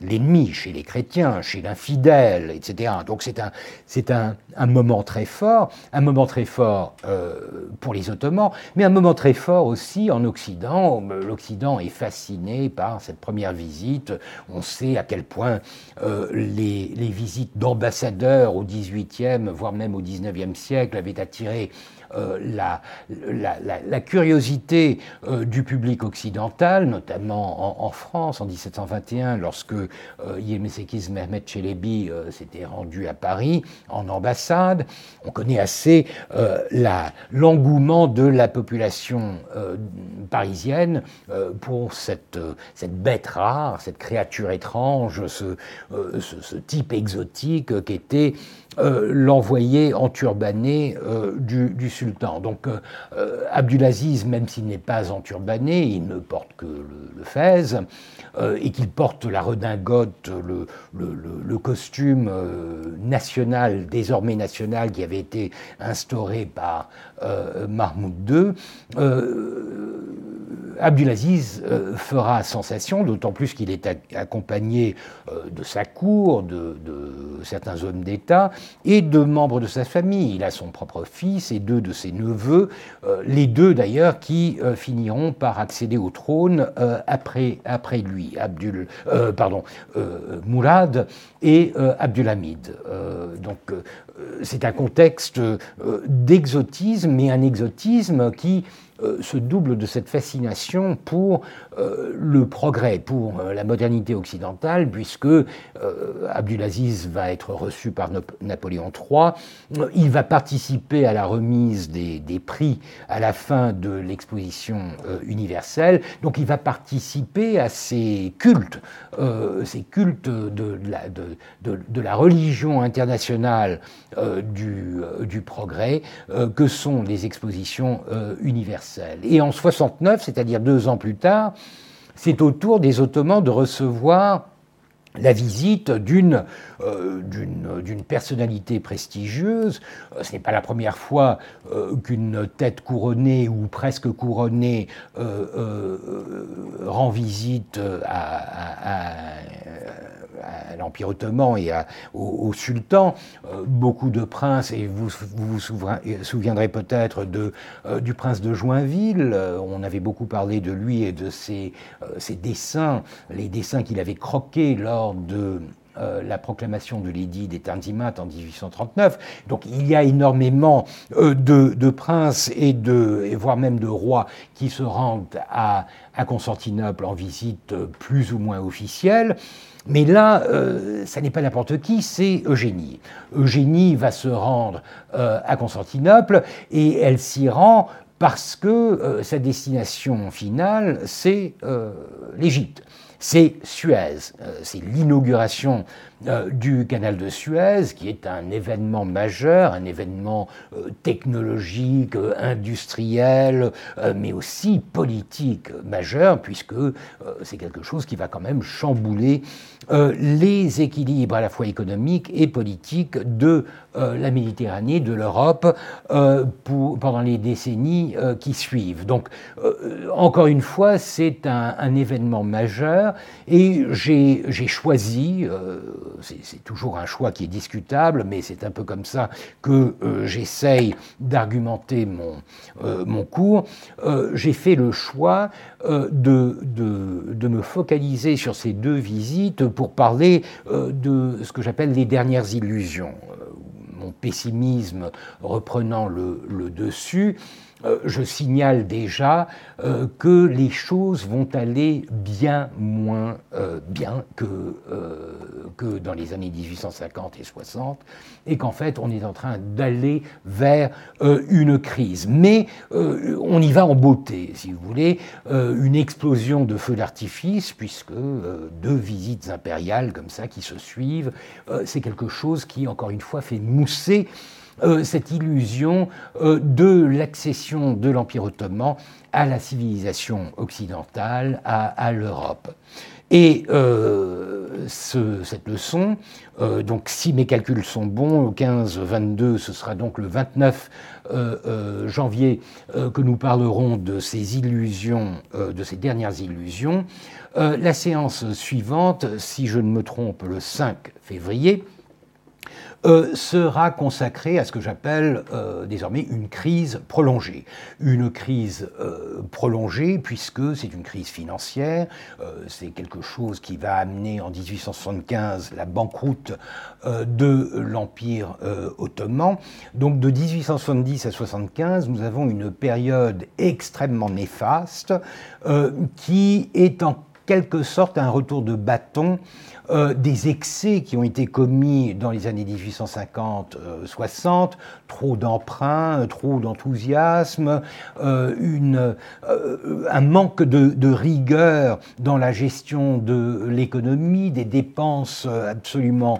l'ennemi, chez les chrétiens, chez l'infidèle, etc. Donc c'est un, c'est un, un, moment très fort, un moment très fort euh, pour les Ottomans, mais un moment très fort aussi en Occident. L'Occident est fasciné par cette première visite. On sait à quel point euh, les, les, visites d'ambassadeurs au XVIIIe, voire même au XIXe siècle, avaient attiré euh, la, la, curiosité du public occidental, notamment en, France en 1721, lorsque Yemesekiz Mehmet Çelebi s'était rendu à Paris en ambassade. On connaît assez l'engouement de la population parisienne pour cette, cette bête rare, cette créature étrange, ce, ce, ce type exotique qu'était euh, l'envoyé enturbané euh, du, sultan. Donc euh, Abdulaziz, même s'il n'est pas enturbané, il ne porte que le, fez, et qu'il porte la redingote, le costume national, désormais national, qui avait été instauré par Mahmoud II. Abdulaziz fera sensation, d'autant plus qu'il est accompagné de sa cour, de, certains hommes d'État, et de membres de sa famille. Il a son propre fils et deux de ses neveux, euh, les deux d'ailleurs qui euh, finiront par accéder au trône euh, après, lui, Abdul, pardon, Mourad et Abdulhamid. donc c'est un contexte d'exotisme, mais un exotisme qui euh, se double de cette fascination pour euh, le progrès, pour euh, la modernité occidentale, puisque Abdulaziz va être reçu par Napoléon III, il va participer à la remise des, prix à la fin de l'exposition universelle, donc il va participer à ces cultes, ces cultes de, la, religion internationale du, progrès que sont les expositions universelles. Et en 69, c'est-à-dire deux ans plus tard, c'est au tour des Ottomans de recevoir la visite d'une euh, personnalité prestigieuse. Euh, ce n'est pas la première fois euh, qu'une tête couronnée ou presque couronnée rend visite à l'Empire ottoman et au, sultan. Euh, beaucoup de princes, et vous vous, souviendrez peut-être euh, du prince de Joinville, euh, on avait beaucoup parlé de lui et de ses, dessins, les dessins qu'il avait croqués lors de la proclamation de l'édit des Tanzimat en 1839. Donc il y a énormément de, princes et, de, voire même de rois qui se rendent à, à Constantinople en visite plus ou moins officielle. Mais là, euh, ça n'est pas n'importe qui, c'est Eugénie. Eugénie va se rendre euh, à Constantinople et elle s'y rend parce que euh, sa destination finale, c'est l'Égypte. C'est Suez, c'est l'inauguration euh, du canal de Suez, qui est un événement majeur, un événement euh, technologique, euh, industriel, mais aussi politique majeur, puisque c'est quelque chose qui va quand même chambouler les équilibres à la fois économiques et politiques de la Méditerranée, de l'Europe, pendant les décennies qui suivent. Donc, encore une fois, c'est un, un, événement majeur, et j'ai choisi c'est toujours un choix qui est discutable, mais c'est un peu comme ça que euh, j'essaye d'argumenter mon, euh, cours. Euh, j'ai fait le choix de, me focaliser sur ces deux visites pour parler de ce que j'appelle les dernières illusions. Mon pessimisme reprenant le dessus. Euh, je signale déjà euh, que les choses vont aller bien moins euh, bien que, que dans les années 1850 et 60, et qu'en fait on est en train d'aller vers une crise. Mais on y va en beauté, si vous voulez, une explosion de feux d'artifice, puisque deux visites impériales comme ça qui se suivent, c'est quelque chose qui, encore une fois, fait mousser euh, cette illusion euh, de l'accession de l'Empire ottoman à la civilisation occidentale, à, l'Europe. Et euh, cette leçon, donc si mes calculs sont bons, le 15-22, ce sera donc le 29 janvier que nous parlerons de ces illusions, de ces dernières illusions. la séance suivante, si je ne me trompe, le 5 février, euh, sera consacré à ce que j'appelle euh, désormais une crise prolongée. Une crise euh, prolongée puisque c'est une crise financière, c'est quelque chose qui va amener en 1875 la banqueroute de l'Empire ottoman. Donc de 1870 à 75, nous avons une période extrêmement néfaste qui est en quelque sorte un retour de bâton euh, des excès qui ont été commis dans les années 1850-60, euh, trop d'emprunts, trop d'enthousiasme, euh, un manque de, rigueur dans la gestion de l'économie, des dépenses absolument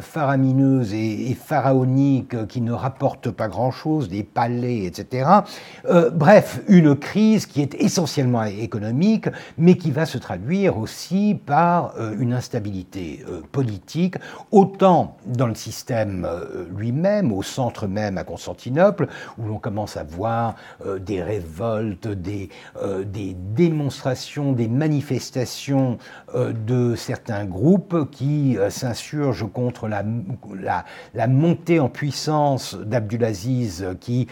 faramineuses et, pharaoniques qui ne rapportent pas grand-chose, des palais, etc. bref, une crise qui est essentiellement économique, mais qui va se traduire aussi par une instabilité euh, politique, autant dans le système euh, lui-même, au centre même à Constantinople, où l'on commence à voir euh, des révoltes, des, démonstrations, des manifestations de certains groupes qui s'insurgent contre la, montée en puissance d'Abdulaziz, qui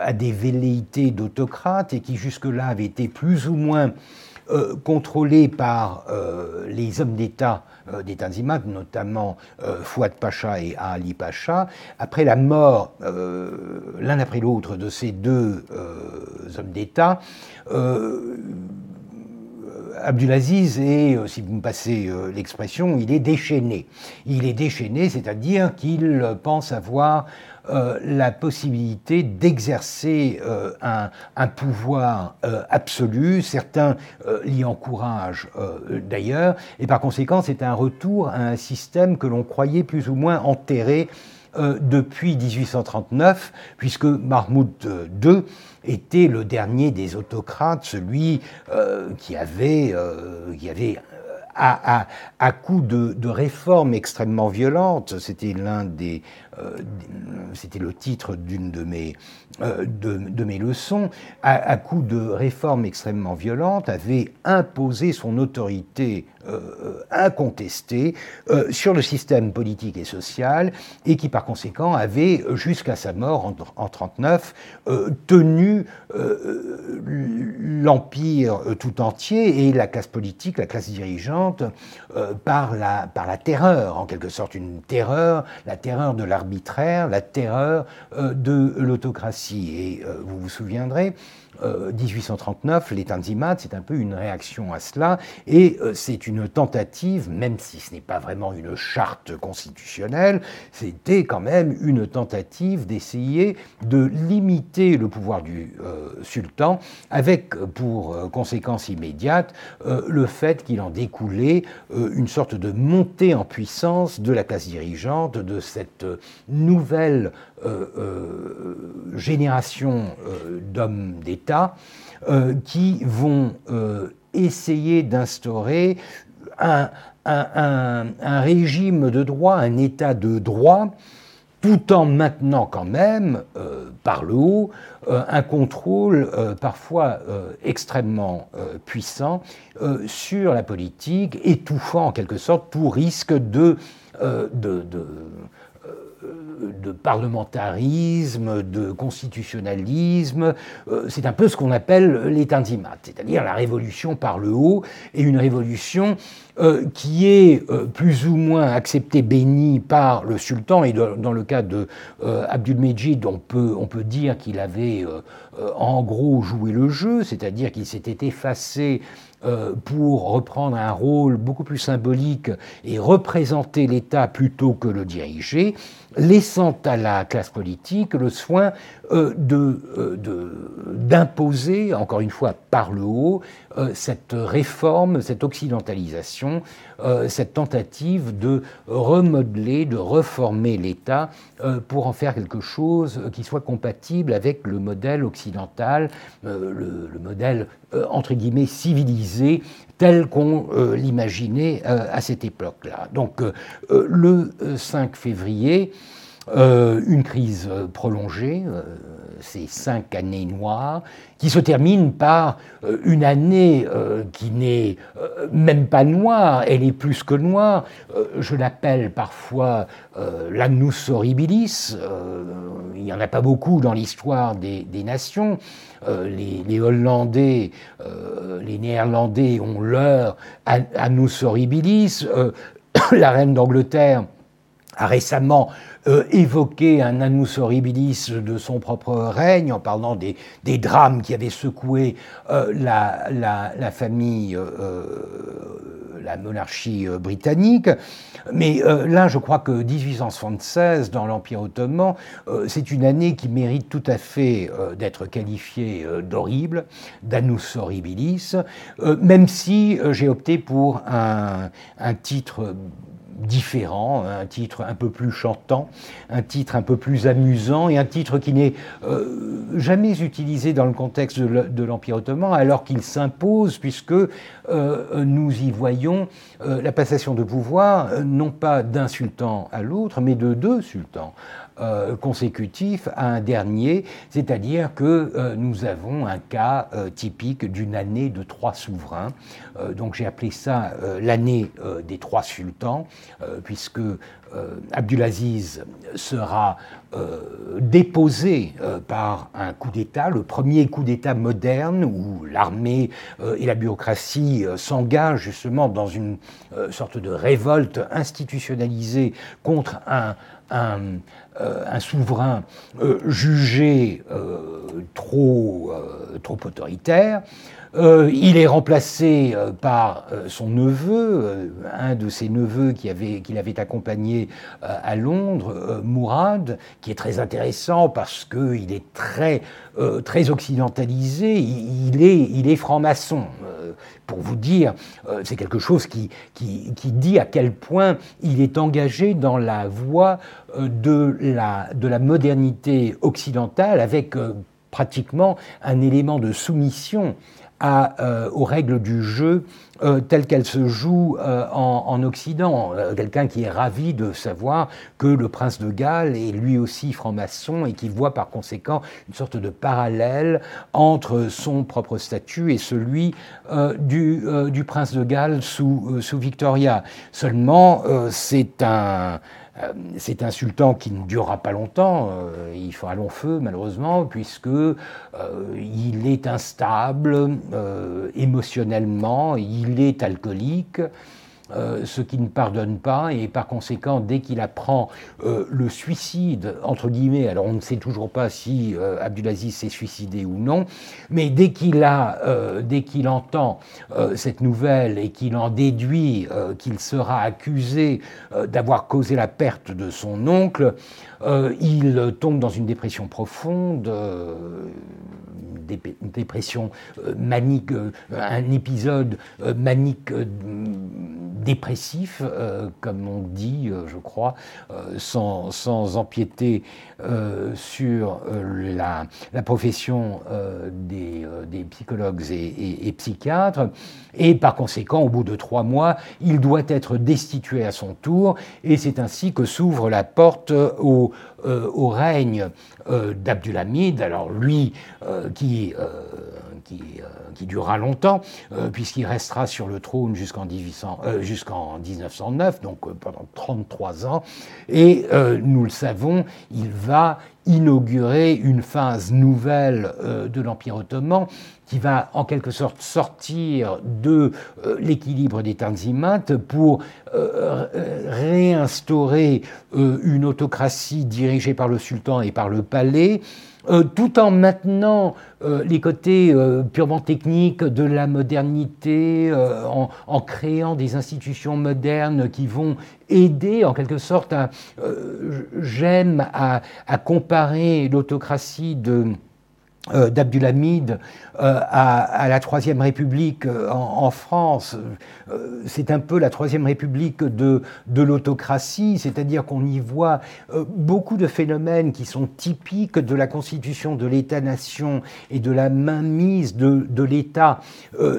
a des velléités d'autocrate et qui jusque-là avait été plus ou moins euh, contrôlés par euh, les hommes d'État euh, des Tanzimat, notamment Fouad Pacha et Ali Pacha. Après la mort, l'un après l'autre, de ces deux hommes d'État, Abdulaziz est, si vous me passez l'expression, il est déchaîné. Il est déchaîné, c'est-à-dire qu'il pense avoir euh, la possibilité d'exercer euh, un, pouvoir euh, absolu. Certains l'y encouragent d'ailleurs, et par conséquent, c'est un retour à un système que l'on croyait plus ou moins enterré depuis 1839, puisque Mahmoud II était le dernier des autocrates, celui qui avait, qui avait à, coup de, réformes extrêmement violentes, c'était l'un des, c'était le titre d'une de mes, euh, de, mes leçons, à, coup de réformes extrêmement violentes, avait imposé son autorité euh, incontestée sur le système politique et social, et qui par conséquent avait, jusqu'à sa mort en 1939, tenu l'empire tout entier et la classe politique, la classe dirigeante, par, la, par la terreur, en quelque sorte une terreur, la terreur de la la terreur euh, de l'autocratie. Et euh, vous vous souviendrez, 1839, euh, les Tanzimat, c'est un peu une réaction à cela, et euh, c'est une tentative, même si ce n'est pas vraiment une charte constitutionnelle, c'était quand même une tentative d'essayer de limiter le pouvoir du euh, sultan, avec pour conséquence immédiate le fait qu'il en découlait une sorte de montée en puissance de la classe dirigeante, de cette nouvelle génération d'hommes d'État euh, qui vont euh, essayer d'instaurer un, régime de droit, un état de droit, tout en maintenant quand même, euh, par le haut, un contrôle parfois extrêmement puissant sur la politique, étouffant en quelque sorte tout risque de de parlementarisme, de constitutionnalisme. Euh, c'est un peu ce qu'on appelle les c'est-à-dire la révolution par le haut, et une révolution euh, qui est euh, plus ou moins acceptée, bénie par le sultan, et dans le cas de Mejid, on peut, on peut dire qu'il avait en gros joué le jeu, c'est-à-dire qu'il s'était effacé euh, pour reprendre un rôle beaucoup plus symbolique et représenter l'État plutôt que le diriger, laissant à la classe politique le soin euh, euh, d'imposer, encore une fois par le haut, cette réforme, cette occidentalisation, cette tentative de remodeler, de reformer l'État pour en faire quelque chose qui soit compatible avec le modèle occidental, le modèle entre guillemets civilisé tel qu'on euh, l'imaginait euh, à cette époque-là. Donc euh, le 5 février, une crise prolongée, ces cinq années noires, qui se terminent par une année qui n'est même pas noire, elle est plus que noire. je l'appelle parfois l'annus horribilis. il n'y en a pas beaucoup dans l'histoire des, nations. les, Hollandais, les Néerlandais ont leur annus horribilis. [COUGHS] la reine d'Angleterre a récemment euh, évoqué un annus horribilis de son propre règne en parlant des, drames qui avaient secoué euh, la, famille, euh, la monarchie britannique. Mais là, je crois que 1876, dans l'Empire ottoman, c'est une année qui mérite tout à fait d'être qualifiée d'horrible, d'annus horribilis, même si j'ai opté pour un, un titre différent, un titre un peu plus chantant, un titre un peu plus amusant et un titre qui n'est euh, jamais utilisé dans le contexte de l'Empire ottoman alors qu'il s'impose puisque euh, nous y voyons euh, la passation de pouvoir non pas d'un sultan à l'autre mais de deux sultans. Euh, consécutif à un dernier, c'est-à-dire que euh, nous avons un cas euh, typique d'une année de trois souverains. donc j'ai appelé ça l'année des trois sultans, puisque Abdulaziz sera déposé par un coup d'État, le premier coup d'État moderne où l'armée et la bureaucratie s'engagent justement dans une sorte de révolte institutionnalisée contre un, un, euh, souverain euh, jugé euh, trop, trop autoritaire. il est remplacé par son neveu, un de ses neveux qui avait, qu'il avait accompagné à Londres, Mourad, qui est très intéressant parce qu'il est très, très occidentalisé, il, est, il est franc-maçon pour vous dire, euh, c'est quelque chose qui, qui, dit à quel point il est engagé dans la voie euh, de la, de la modernité occidentale avec euh, pratiquement un élément de soumission euh, aux règles du jeu euh, telles qu'elles se jouent euh, en, Occident. Quelqu'un qui est ravi de savoir que le prince de Galles est lui aussi franc-maçon et qui voit par conséquent une sorte de parallèle entre son propre statut et celui du, prince de Galles sous Victoria. Seulement, c'est un euh, c'est un sultan qui ne durera pas longtemps, euh, il fera long feu malheureusement, puisque euh, il est instable émotionnellement, il est alcoolique. Euh, ce qui ne pardonne pas, et par conséquent, dès qu'il apprend euh, le suicide, entre guillemets, alors on ne sait toujours pas si euh, Abdulaziz s'est suicidé ou non, mais dès qu'il entend cette nouvelle et qu'il en déduit qu'il sera accusé d'avoir causé la perte de son oncle, il tombe dans une dépression profonde une dépression manique, un épisode manique dépressif, comme on dit, je crois, sans, sans, empiéter sur la, profession des, psychologues et, psychiatres. Et par conséquent, au bout de trois mois, il doit être destitué à son tour, et c'est ainsi que s'ouvre la porte au, au règne d'Abdulhamid. Alors lui, qui euh, qui, durera longtemps, euh, puisqu'il restera sur le trône jusqu'en 1909, euh, donc pendant 33 ans. Et nous le savons, il va inaugurer une phase nouvelle de l'Empire ottoman qui va en quelque sorte sortir de l'équilibre des Tanzimat pour réinstaurer une autocratie dirigée par le sultan et par le palais, tout en maintenant les côtés purement techniques de la modernité, en, créant des institutions modernes qui vont aider en quelque sorte. J'aime à, comparer l'autocratie de euh, euh, à, la Troisième République euh, en, France. c'est un peu la Troisième République de, de l'autocratie, c'est-à-dire qu'on y voit beaucoup de phénomènes qui sont typiques de la constitution de l'État-nation et de la mainmise de, de l'État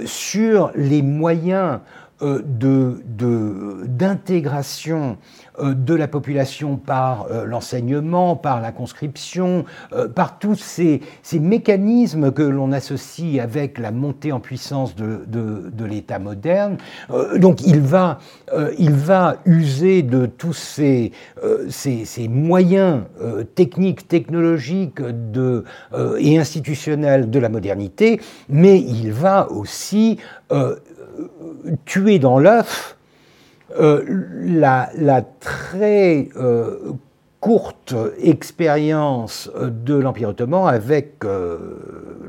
sur les moyens d'intégration euh, de la population par euh, l'enseignement, par la conscription, euh, par tous ces, mécanismes que l'on associe avec la montée en puissance de, l'État moderne. donc il va, il va user de tous ces, ces, moyens techniques, technologiques de, et institutionnels de la modernité, mais il va aussi tuer dans l'œuf euh, la, très euh, courte expérience de l'Empire ottoman avec euh,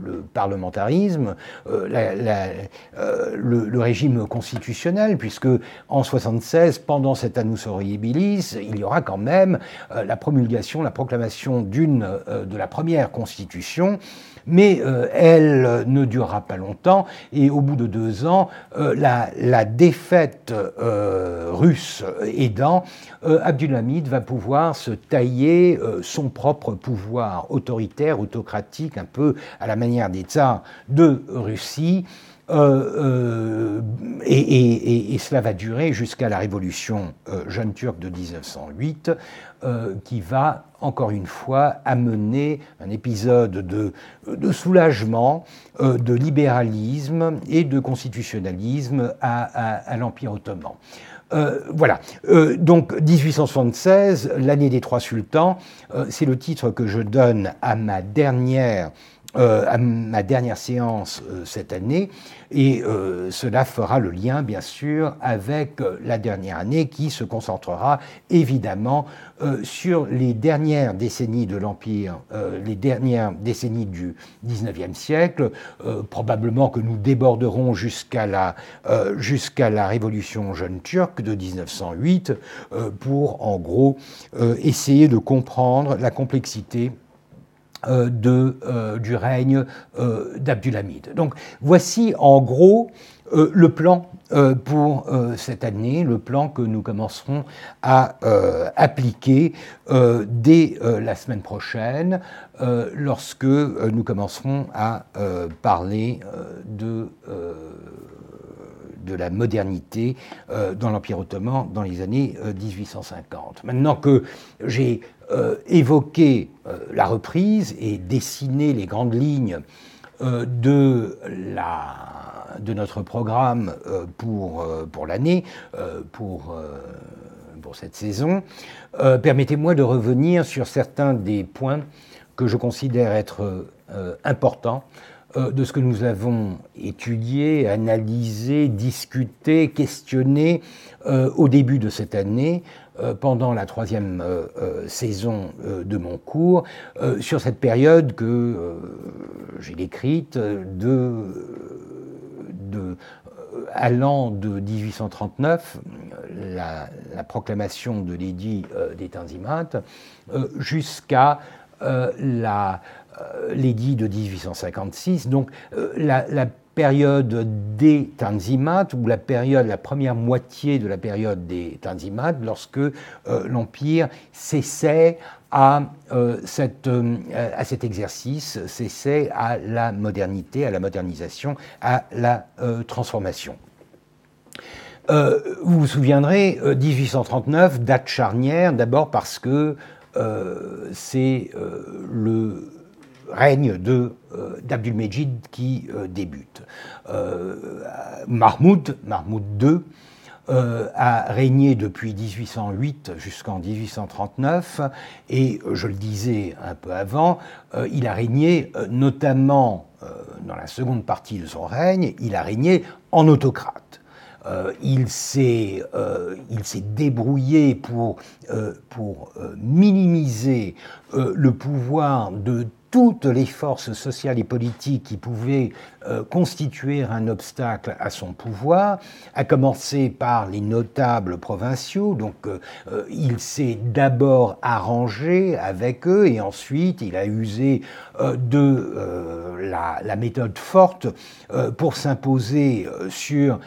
le parlementarisme, le, régime constitutionnel, puisque en 76, pendant cet annus horribilis, il y aura quand même la promulgation, la proclamation d'une de la première constitution mais euh, elle ne durera pas longtemps et au bout de deux ans, euh, la, défaite euh, russe aidant, Abdulhamid va pouvoir se tailler son propre pouvoir autoritaire, autocratique, un peu à la manière des tsars de Russie. et, cela va durer jusqu'à la révolution jeune turque de 1908, qui va encore une fois, amener un épisode de, soulagement, euh, de libéralisme et de constitutionnalisme à, l'Empire ottoman. Euh, voilà. Euh, donc 1876, l'année des trois sultans, c'est le titre que je donne à ma dernière euh, ma dernière séance euh, cette année, et euh, cela fera le lien, bien sûr, avec la dernière année qui se concentrera évidemment sur les dernières décennies de l'Empire, les dernières décennies du XIXe siècle, probablement que nous déborderons jusqu'à la, jusqu'à la révolution jeune turque de 1908, pour en gros essayer de comprendre la complexité de, euh, du règne euh, d'Abdulhamid. Donc voici en gros le plan pour cette année, le plan que nous commencerons à appliquer dès la semaine prochaine, lorsque nous commencerons à parler de de la modernité dans l'Empire ottoman dans les années 1850. Maintenant que j'ai euh, évoquer euh, la reprise et dessiner les grandes lignes euh, de, notre programme pour, l'année, pour, cette saison, permettez-moi de revenir sur certains des points que je considère être importants de ce que nous avons étudié, analysé, discuté, questionné au début de cette année euh, pendant la troisième euh, euh, saison de mon cours sur cette période que j'ai décrite de, allant de 1839, la, proclamation de l'édit des Tanzimat, jusqu'à l'édit de 1856, donc la, la période des Tanzimat, ou la période, la première moitié de la période des Tanzimat, lorsque euh, l'Empire cessait à, euh, euh, à cet exercice, cessait à la modernité, à la modernisation, à la transformation. vous vous souviendrez, 1839, date charnière, d'abord parce que c'est le règne de euh, qui euh, débute. Euh, Mahmoud, Mahmoud II, a régné depuis 1808 jusqu'en 1839 et, je le disais un peu avant, il a régné notamment dans la seconde partie de son règne, il a régné en autocrate. il s'est débrouillé pour, pour minimiser le pouvoir de toutes les forces sociales et politiques qui pouvaient euh, constituer un obstacle à son pouvoir, à commencer par les notables provinciaux. Donc euh, euh, il s'est d'abord arrangé avec eux et ensuite il a usé de la, méthode forte pour s'imposer sur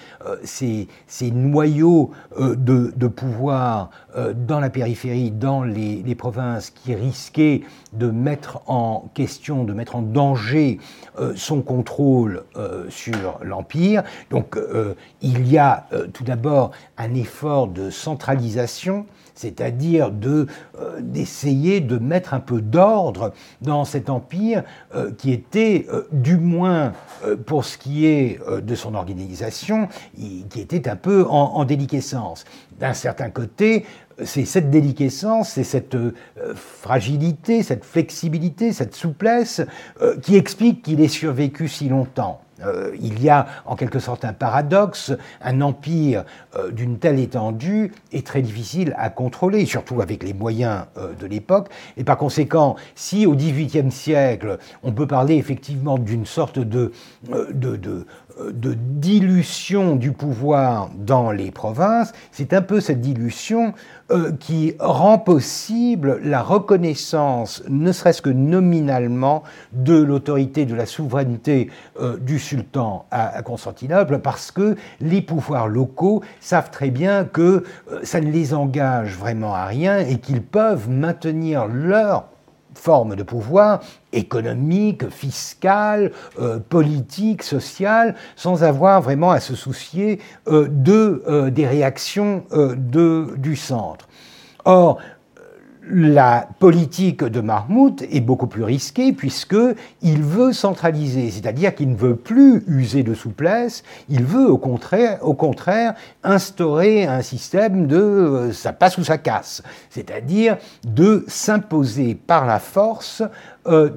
ces, noyaux de, pouvoir dans la périphérie, dans les, provinces qui risquaient de mettre en question, de mettre en danger son contrôle euh, sur l'Empire. Donc euh, il y a euh, tout d'abord un effort de centralisation c'est-à-dire de, d'essayer de mettre un peu d'ordre dans cet empire qui était, du moins pour ce qui est de son organisation, qui était un peu en, en déliquescence. D'un certain côté, c'est cette déliquescence, c'est cette euh, fragilité, cette flexibilité, cette souplesse euh, qui explique qu'il ait survécu si longtemps. Euh, il y a en quelque sorte un paradoxe, un empire d'une telle étendue est très difficile à contrôler, surtout avec les moyens de l'époque. Et par conséquent, si au XVIIIe siècle, on peut parler effectivement d'une sorte de, de dilution du pouvoir dans les provinces, c'est un peu cette dilution euh, qui rend possible la reconnaissance, ne serait-ce que nominalement, de l'autorité, de la souveraineté euh, du sultan à, Constantinople, parce que les pouvoirs locaux savent très bien que euh, ça ne les engage vraiment à rien et qu'ils peuvent maintenir leur forme de pouvoir économique, fiscale, euh, politique, sociale, sans avoir vraiment à se soucier euh, euh, des réactions du centre. Or, la politique de Mahmoud est beaucoup plus risquée puisqu'il veut centraliser, c'est-à-dire qu'il ne veut plus user de souplesse, il veut au contraire, au contraire instaurer un système de euh, ça passe ou ça casse, c'est-à-dire de s'imposer par la force euh,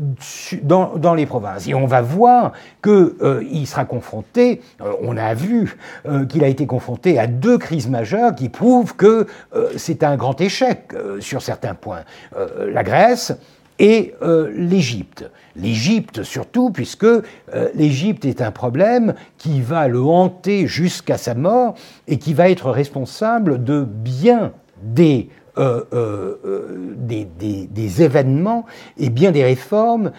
dans, les provinces. Et on va voir qu'il euh, sera confronté, euh, on a vu qu'il a été confronté à deux crises majeures qui prouvent que c'est un grand échec sur certains points. la Grèce et l'Égypte. L'Égypte surtout, puisque l'Égypte est un problème qui va le hanter jusqu'à sa mort et qui va être responsable de bien des euh, euh, euh, des, événements et bien des réformes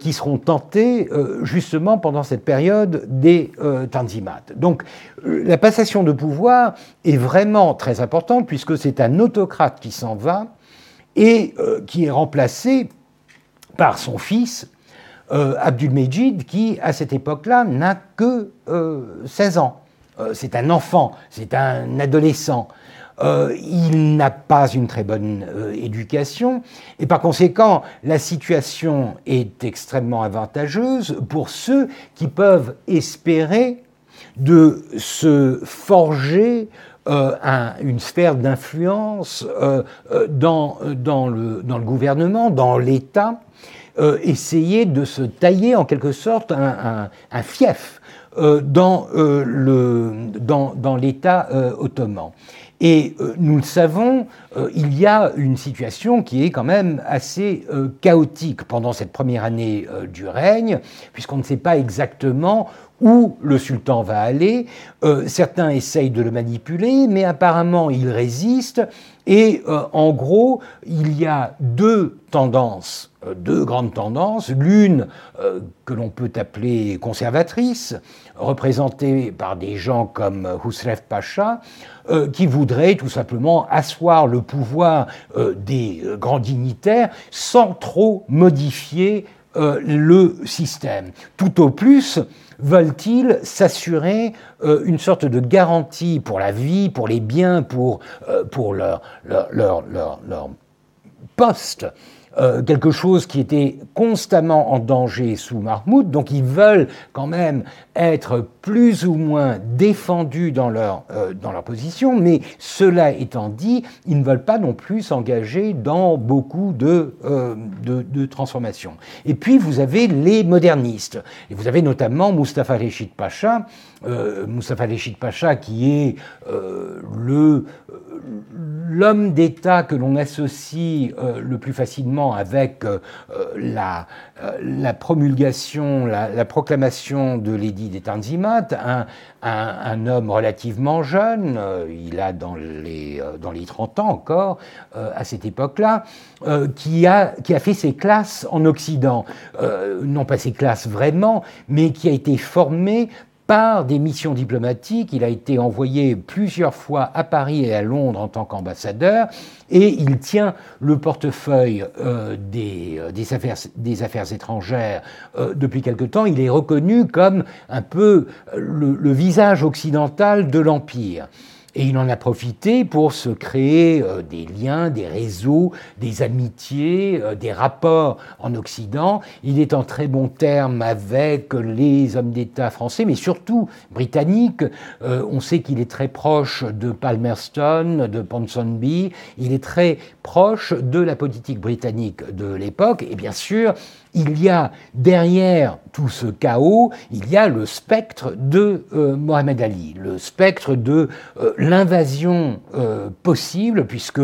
qui seront tentées justement pendant cette période des Tanzimat. Donc la passation de pouvoir est vraiment très importante puisque c'est un autocrate qui s'en va et qui est remplacé par son fils, Abdul-Mejid, qui à cette époque-là n'a que 16 ans. c'est un enfant, c'est un adolescent. Euh, il n'a pas une très bonne euh, éducation, et par conséquent, la situation est extrêmement avantageuse pour ceux qui peuvent espérer de se forger euh, une sphère d'influence dans, le, gouvernement, dans l'État, essayer de se tailler en quelque sorte un, fief dans l'État ottoman. Et euh, nous le savons, euh, il y a une situation qui est quand même assez euh, chaotique pendant cette première année du règne, puisqu'on ne sait pas exactement où le sultan va aller. certains essayent de le manipuler, mais apparemment il résiste. Et en gros, il y a deux tendances, deux grandes tendances. L'une que l'on peut appeler conservatrice, représentée par des gens comme Husrev Pacha, euh, qui voudrait tout simplement asseoir le pouvoir euh, des euh, grands dignitaires sans trop modifier le système. Tout au plus, veulent-ils s'assurer une sorte de garantie pour la vie, pour les biens, pour, pour leur, leur, leur, leur poste? Euh, quelque chose qui était constamment en danger sous Mahmoud, donc ils veulent quand même être plus ou moins défendus dans leur, euh, dans leur position, mais cela étant dit, ils ne veulent pas non plus s'engager dans beaucoup de, euh, de, de, transformations. Et puis vous avez les modernistes, et vous avez notamment Mustafa Reshid Pacha, Mustafa Reshid Pacha qui est le l'homme d'État que l'on associe le plus facilement avec la, la, promulgation, la, proclamation de l'édit des Tanzimat, un, un, homme relativement jeune, il a dans les, dans les 30 ans encore, à cette époque-là, qui, a, qui a fait ses classes en Occident. non pas ses classes vraiment, mais qui a été formé par des missions diplomatiques. Il a été envoyé plusieurs fois à Paris et à Londres en tant qu'ambassadeur et il tient le portefeuille euh, des, euh, des, affaires, étrangères euh, depuis quelque temps. Il est reconnu comme un peu le visage occidental de l'Empire. Et il en a profité pour se créer euh, des liens, des réseaux, des amitiés, euh, des rapports en Occident. Il est en très bon terme avec les hommes d'État français, mais surtout britanniques. Euh, on sait qu'il est très proche de Palmerston, de Ponsonby. Il est très proche de la politique britannique de l'époque. Et bien sûr, il y a derrière tout ce chaos, il y a le spectre de euh, Mohamed Ali, le spectre de euh, l'invasion euh, possible, puisque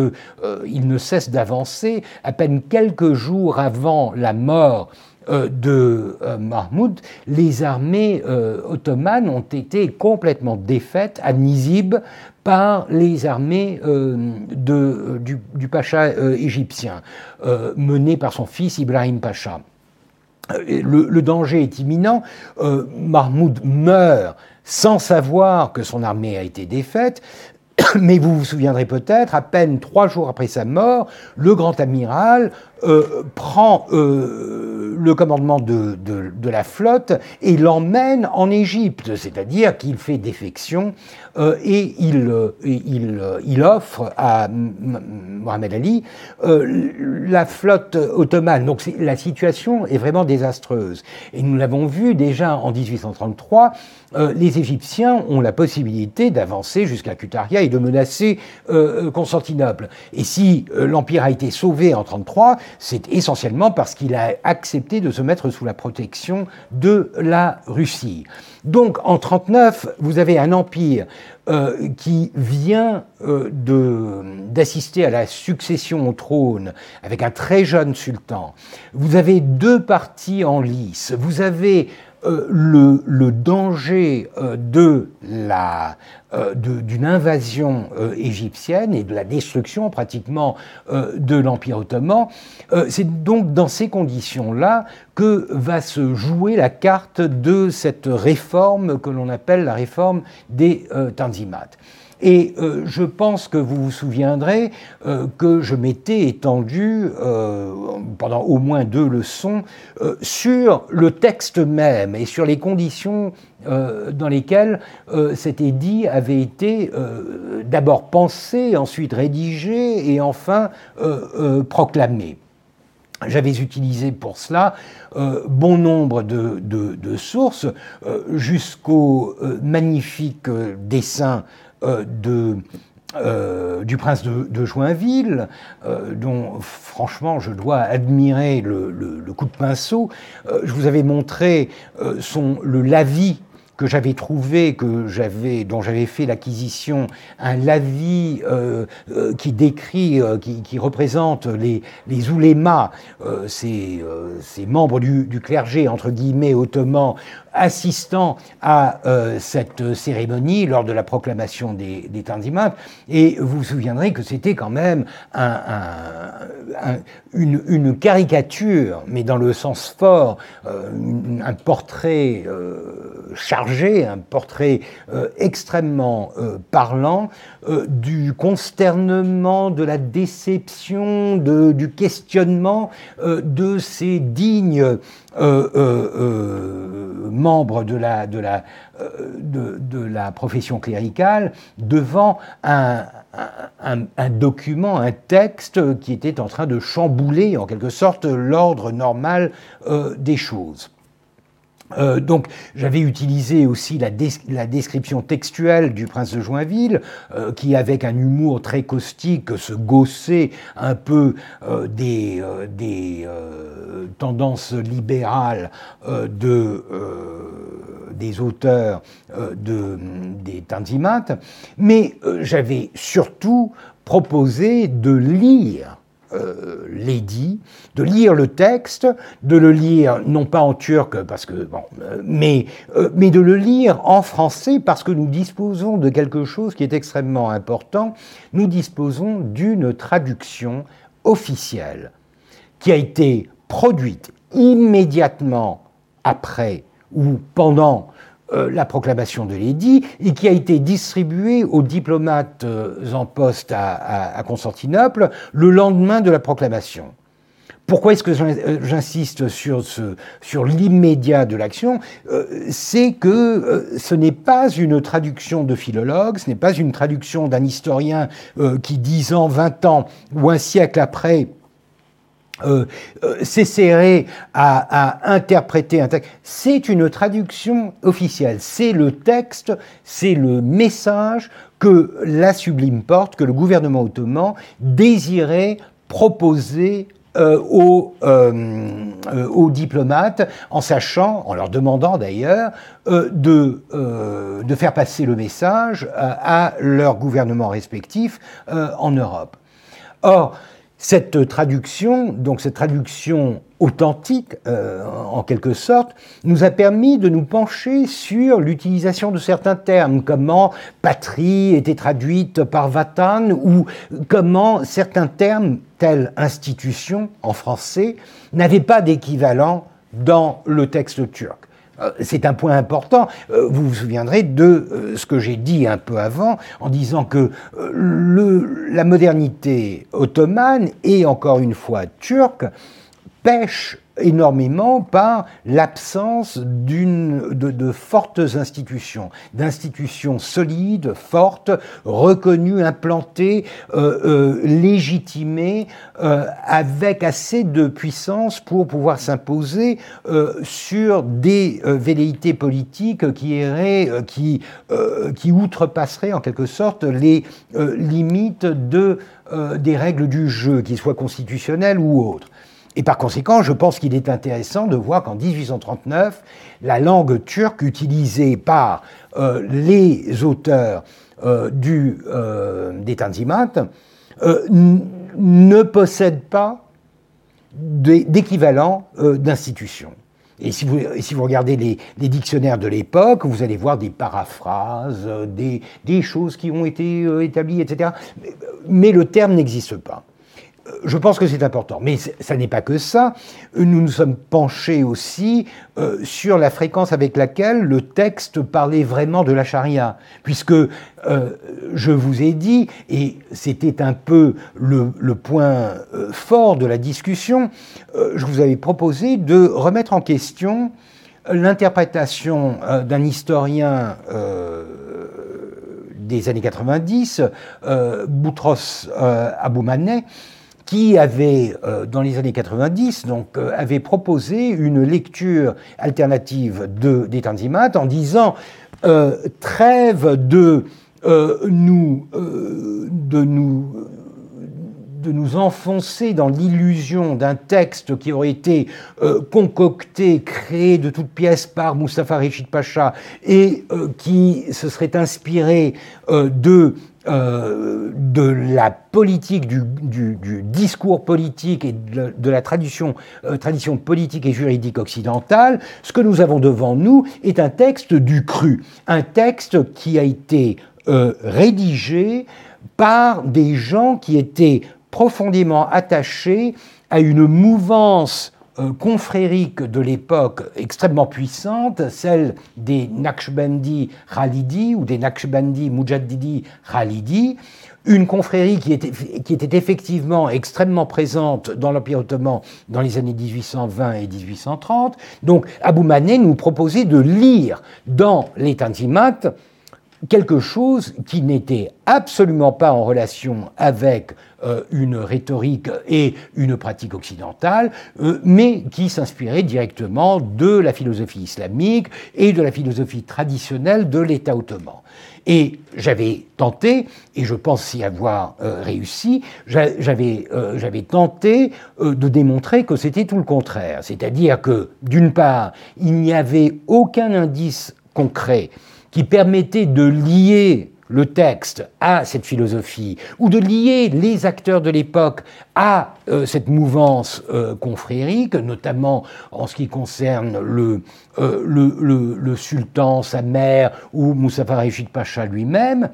il ne cesse d'avancer. À peine quelques jours avant la mort de Mahmoud, les armées ottomanes ont été complètement défaites à Nizib par les armées du, pacha égyptien, menées par son fils Ibrahim Pacha. Euh, le, danger est imminent. Euh, Mahmoud meurt sans savoir que son armée a été défaite. [COUGHS] Mais vous vous souviendrez peut-être, à peine trois jours après sa mort, le grand amiral euh, prend le commandement de, la flotte et l'emmène en Égypte, c'est-à-dire qu'il fait défection euh, et il, il, il, offre à Mohamed Ali la flotte ottomane. Donc la situation est vraiment désastreuse. Et nous l'avons vu déjà en 1833, les Égyptiens ont la possibilité d'avancer jusqu'à Cutaria et de menacer Constantinople. Et si l'Empire a été sauvé en 1933, c'est essentiellement parce qu'il a accepté de se mettre sous la protection de la Russie. Donc en 1939, vous avez un empire euh, qui vient euh, d'assister à la succession au trône avec un très jeune sultan. Vous avez deux partis en lice. Vous avez euh, le, danger euh, euh, d'une invasion égyptienne et de la destruction pratiquement de l'Empire ottoman. C'est donc dans ces conditions-là que va se jouer la carte de cette réforme que l'on appelle la réforme des Tanzimat. Et euh, je pense que vous vous souviendrez euh, que je m'étais étendu euh, pendant au moins deux leçons sur le texte même et sur les conditions dans lesquelles cet édit avait été d'abord pensé, ensuite rédigé et enfin proclamé. J'avais utilisé pour cela bon nombre de, sources, jusqu'au magnifique dessin de, euh, du prince de, Joinville, euh, dont franchement je dois admirer le, coup de pinceau. je vous avais montré son, le lavis que j'avais trouvé, que j'avais, dont j'avais fait l'acquisition, un lavis qui décrit, qui, représente les, les oulémas, ces, membres du, clergé, entre guillemets, ottoman, assistant à euh, cette cérémonie lors de la proclamation des, des Tanzimat. Et vous vous souviendrez que c'était quand même une, caricature, mais dans le sens fort, euh, un portrait euh, chargé, un portrait extrêmement parlant du consternement, de la déception, du questionnement de ces dignes membres de la, de, la, profession cléricale devant un, un, document, un texte qui était en train de chambouler en quelque sorte l'ordre normal des choses. Euh, donc j'avais utilisé aussi la, description textuelle du prince de Joinville, euh, qui avec un humour très caustique se gaussait un peu euh, des, tendances libérales de, des auteurs de, des Tanzimat, mais j'avais surtout proposé de lire euh, l'édit, de lire le texte, de le lire non pas en turc, parce que, euh, mais, euh, mais de le lire en français parce que nous disposons de quelque chose qui est extrêmement important. Nous disposons d'une traduction officielle qui a été produite immédiatement après ou pendant euh, la proclamation de l'édit et qui a été distribuée aux diplomates euh, en poste à, Constantinople le lendemain de la proclamation. Pourquoi est-ce que euh, j'insiste sur, sur l'immédiat de l'action? C'est que ce n'est pas une traduction de philologue, ce n'est pas une traduction d'un historien qui, dix ans, vingt ans ou un siècle après, euh, euh à, interpréter un texte. C'est une traduction officielle. C'est le texte, c'est le message que la Sublime Porte, que le gouvernement ottoman désirait proposer euh, aux, euh, aux, diplomates, en sachant, en leur demandant d'ailleurs, de, de faire passer le message à leur gouvernement respectif en Europe. Or, cette traduction, donc cette traduction authentique, euh, en quelque sorte, nous a permis de nous pencher sur l'utilisation de certains termes, comment patrie était traduite par Vatan, ou comment certains termes, tels institution en français, n'avaient pas d'équivalent dans le texte turc. Euh, c'est un point important. Euh, vous vous souviendrez de euh, ce que j'ai dit un peu avant en disant que la modernité ottomane et encore une fois turque pêche énormément par l'absence d'une de, fortes institutions, d'institutions solides, fortes, reconnues, implantées, euh, euh, légitimées, euh, avec assez de puissance pour pouvoir s'imposer sur des velléités politiques qui qui, qui outrepasseraient en quelque sorte les limites de des règles du jeu, qu'ils soient constitutionnelles ou autres. Et par conséquent, je pense qu'il est intéressant de voir qu'en 1839, la langue turque utilisée par euh, les auteurs euh, du, euh, des Tanzimat ne possède pas d'équivalent d'institution. Et si vous, si vous regardez les, dictionnaires de l'époque, vous allez voir des paraphrases, des, des choses qui ont été établies, etc. mais le terme n'existe pas je pense que c'est important. Mais ça n'est pas que ça. Nous nous sommes penchés aussi euh, sur la fréquence avec laquelle le texte parlait vraiment de la charia. Puisque euh, je vous ai dit, et c'était un peu le, point euh, fort de la discussion, je vous avais proposé de remettre en question l'interprétation d'un historien des années 90, Boutros Aboumanet, qui avait, euh, dans les années 90, donc, euh, avait proposé une lecture alternative de, des Tanzimat en disant euh, trêve de nous, de nous enfoncer dans l'illusion d'un texte qui aurait été concocté, créé de toutes pièces par Mustafa Rechid Pacha et qui se serait inspiré de euh, de la politique, du, discours politique et de, la tradition, euh, tradition politique et juridique occidentale, ce que nous avons devant nous est un texte du cru, un texte qui a été euh, rédigé par des gens qui étaient profondément attachés à une mouvance euh, confrérique de l'époque extrêmement puissante, celle des Naqshbandi Khalidi ou des Naqshbandi Mujaddidi Khalidi, une confrérie qui était, qui était effectivement extrêmement présente dans l'Empire ottoman dans les années 1820 et 1830. Donc Abou Mané nous proposait de lire dans les Tanzimat quelque chose qui n'était absolument pas en relation avec une rhétorique et une pratique occidentale, euh, mais qui s'inspirait directement de la philosophie islamique et de la philosophie traditionnelle de l'État ottoman. Et j'avais tenté, et je pense y avoir euh, réussi, j'avais tenté de démontrer que c'était tout le contraire. C'est-à-dire que, d'une part, il n'y avait aucun indice concret qui permettait de lier le texte à cette philosophie, ou de lier les acteurs de l'époque à euh, cette mouvance euh, confrérique, notamment en ce qui concerne le, euh, le, sultan, sa mère, ou Moussa Rachid Pacha lui-même,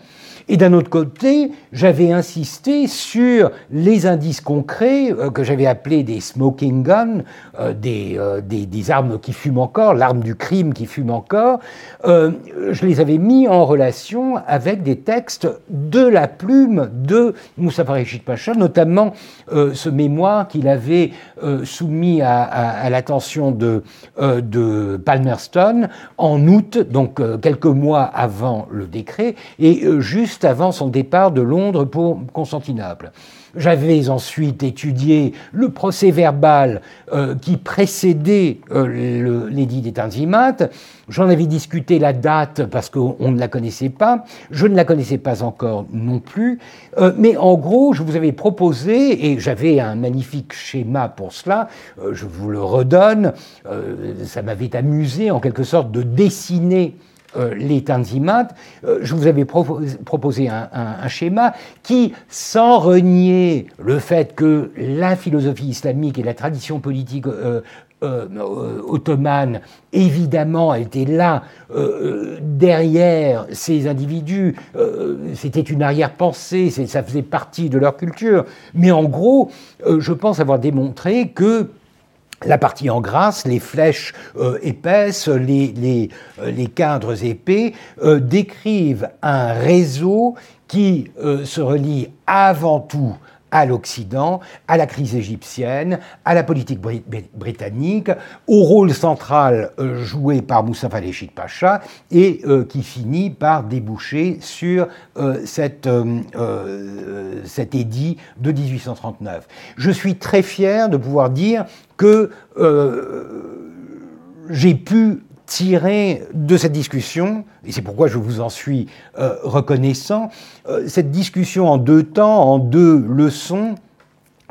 et d'un autre côté, j'avais insisté sur les indices concrets euh, que j'avais appelés des smoking guns, euh, des, des, armes qui fument encore, l'arme du crime qui fume encore. je les avais mis en relation avec des textes de la plume de Moussa Rachid Pacha, notamment ce mémoire qu'il avait soumis à, l'attention de, de Palmerston en août, donc quelques mois avant le décret, et juste avant son départ de Londres pour Constantinople. J'avais ensuite étudié le procès verbal euh, qui précédait euh, l'édit des Tanzimat. J'en avais discuté la date parce qu'on ne la connaissait pas. Je ne la connaissais pas encore non plus. Euh, mais en gros, je vous avais proposé, et j'avais un magnifique schéma pour cela, je vous le redonne, ça m'avait amusé en quelque sorte de dessiner euh, les Tanzimat, euh, je vous avais proposé un, schéma qui, sans renier le fait que la philosophie islamique et la tradition politique euh, ottomane, évidemment, était là, derrière ces individus. C'était une arrière-pensée, ça faisait partie de leur culture. Mais en gros, je pense avoir démontré que la partie en grâce, les flèches euh, épaisses, euh, les, cadres épais euh, décrivent un réseau qui se relie avant tout à l'Occident, à la crise égyptienne, à la politique britannique, au rôle central euh, joué par Moussa Falechid Pacha et euh, qui finit par déboucher sur euh, cette, cet édit de 1839. Je suis très fier de pouvoir dire que j'ai pu tirer de cette discussion, et c'est pourquoi je vous en suis euh, reconnaissant, euh, cette discussion en deux temps, en deux leçons,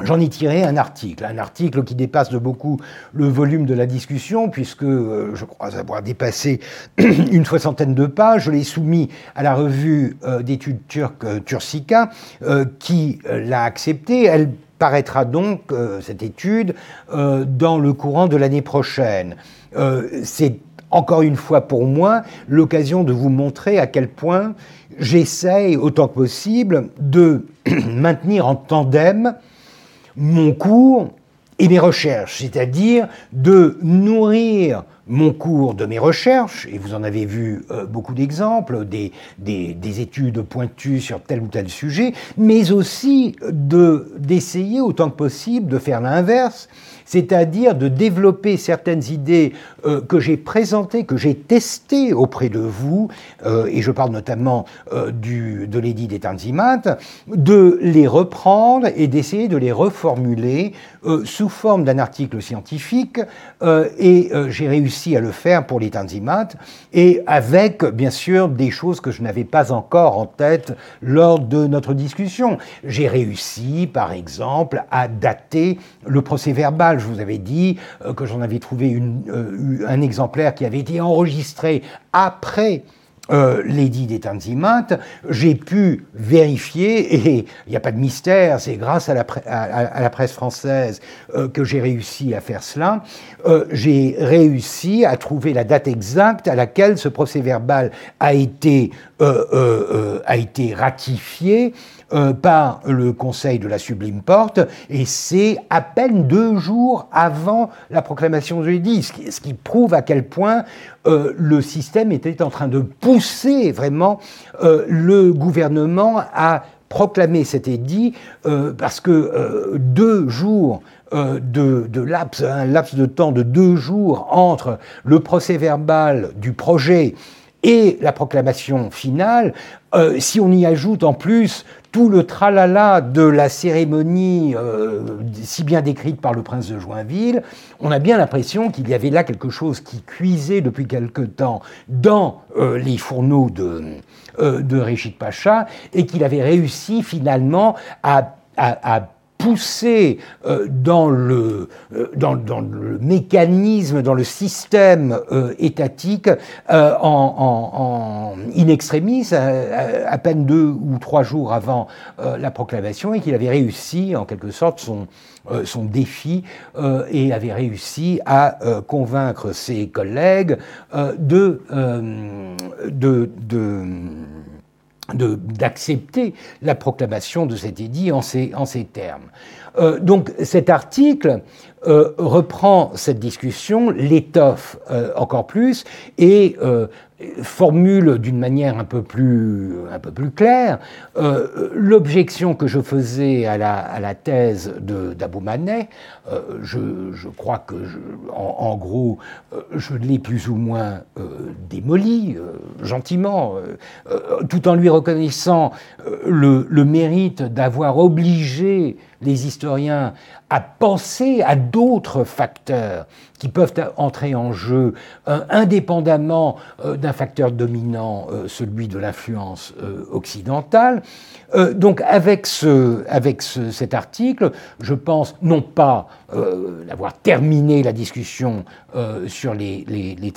J'en ai tiré un article, un article qui dépasse de beaucoup le volume de la discussion, puisque euh, je crois avoir dépassé [CLEARS THROAT] une soixantaine de pages. Je l'ai soumis à la revue d'études turques Tursika, qui l'a accepté. Elle paraîtra donc, cette étude, dans le courant de l'année prochaine. C'est encore une fois pour moi, l'occasion de vous montrer à quel point j'essaye autant que possible de [CLEARS THROAT] maintenir en tandem mon cours et mes recherches, c'est-à-dire de nourrir mon cours de mes recherches, et vous en avez vu euh, beaucoup d'exemples, des, des, études pointues sur tel ou tel sujet, mais aussi d'essayer autant que possible de faire l'inverse, c'est-à-dire de développer certaines idées euh, que j'ai présentées, que j'ai testées auprès de vous, euh, et je parle notamment euh, de l'édit des Tanzimat, de les reprendre et d'essayer de les reformuler sous forme d'un article scientifique, et j'ai réussi à le faire pour les Tanzimat, et avec, bien sûr, des choses que je n'avais pas encore en tête lors de notre discussion. J'ai réussi, par exemple, à dater le procès verbal je vous avais dit euh, que j'en avais trouvé euh, un exemplaire qui avait été enregistré après euh, l'édit des Tanzimat, j'ai pu vérifier, [LAUGHS] et il n'y a pas de mystère, c'est grâce à la, presse française que j'ai réussi à faire cela, j'ai réussi à trouver la date exacte à laquelle ce procès verbal a été ratifié euh, par le Conseil de la Sublime Porte, et c'est à peine deux jours avant la proclamation de l'édit, ce qui prouve à quel point euh, le système était en train de pousser vraiment euh, le gouvernement à proclamer cet édit, parce que deux jours de, laps, un laps de temps de deux jours entre le procès verbal du projet et la proclamation finale, si on y ajoute en plus tout le tralala de la cérémonie euh, si bien décrite par le prince de Joinville, on a bien l'impression qu'il y avait là quelque chose qui cuisait depuis quelque temps dans euh, les fourneaux de, euh, de Régit Pacha et qu'il avait réussi finalement à, poussé dans, le, dans, le mécanisme, dans le système étatique en, in extremis, à, peine deux ou trois jours avant la proclamation, et qu'il avait réussi, en quelque sorte, son, son défi et avait réussi à convaincre ses collègues de, de, de d'accepter la proclamation de cet édit en ces, en ces termes. Euh, donc cet article euh, reprend cette discussion, l'étoffe euh, encore plus et formule d'une manière un peu plus, un peu plus claire l'objection que je faisais à la, à la thèse d'Abou Manet. Je, je, crois que, en, gros, je l'ai plus ou moins démoli, gentiment, tout en lui reconnaissant le mérite d'avoir obligé les historiens à penser à d'autres facteurs qui peuvent entrer en jeu euh, indépendamment euh, d'un facteur dominant, euh, celui de l'influence occidentale. donc avec, ce, avec cet article, je pense non pas d'avoir terminé la discussion sur les, les,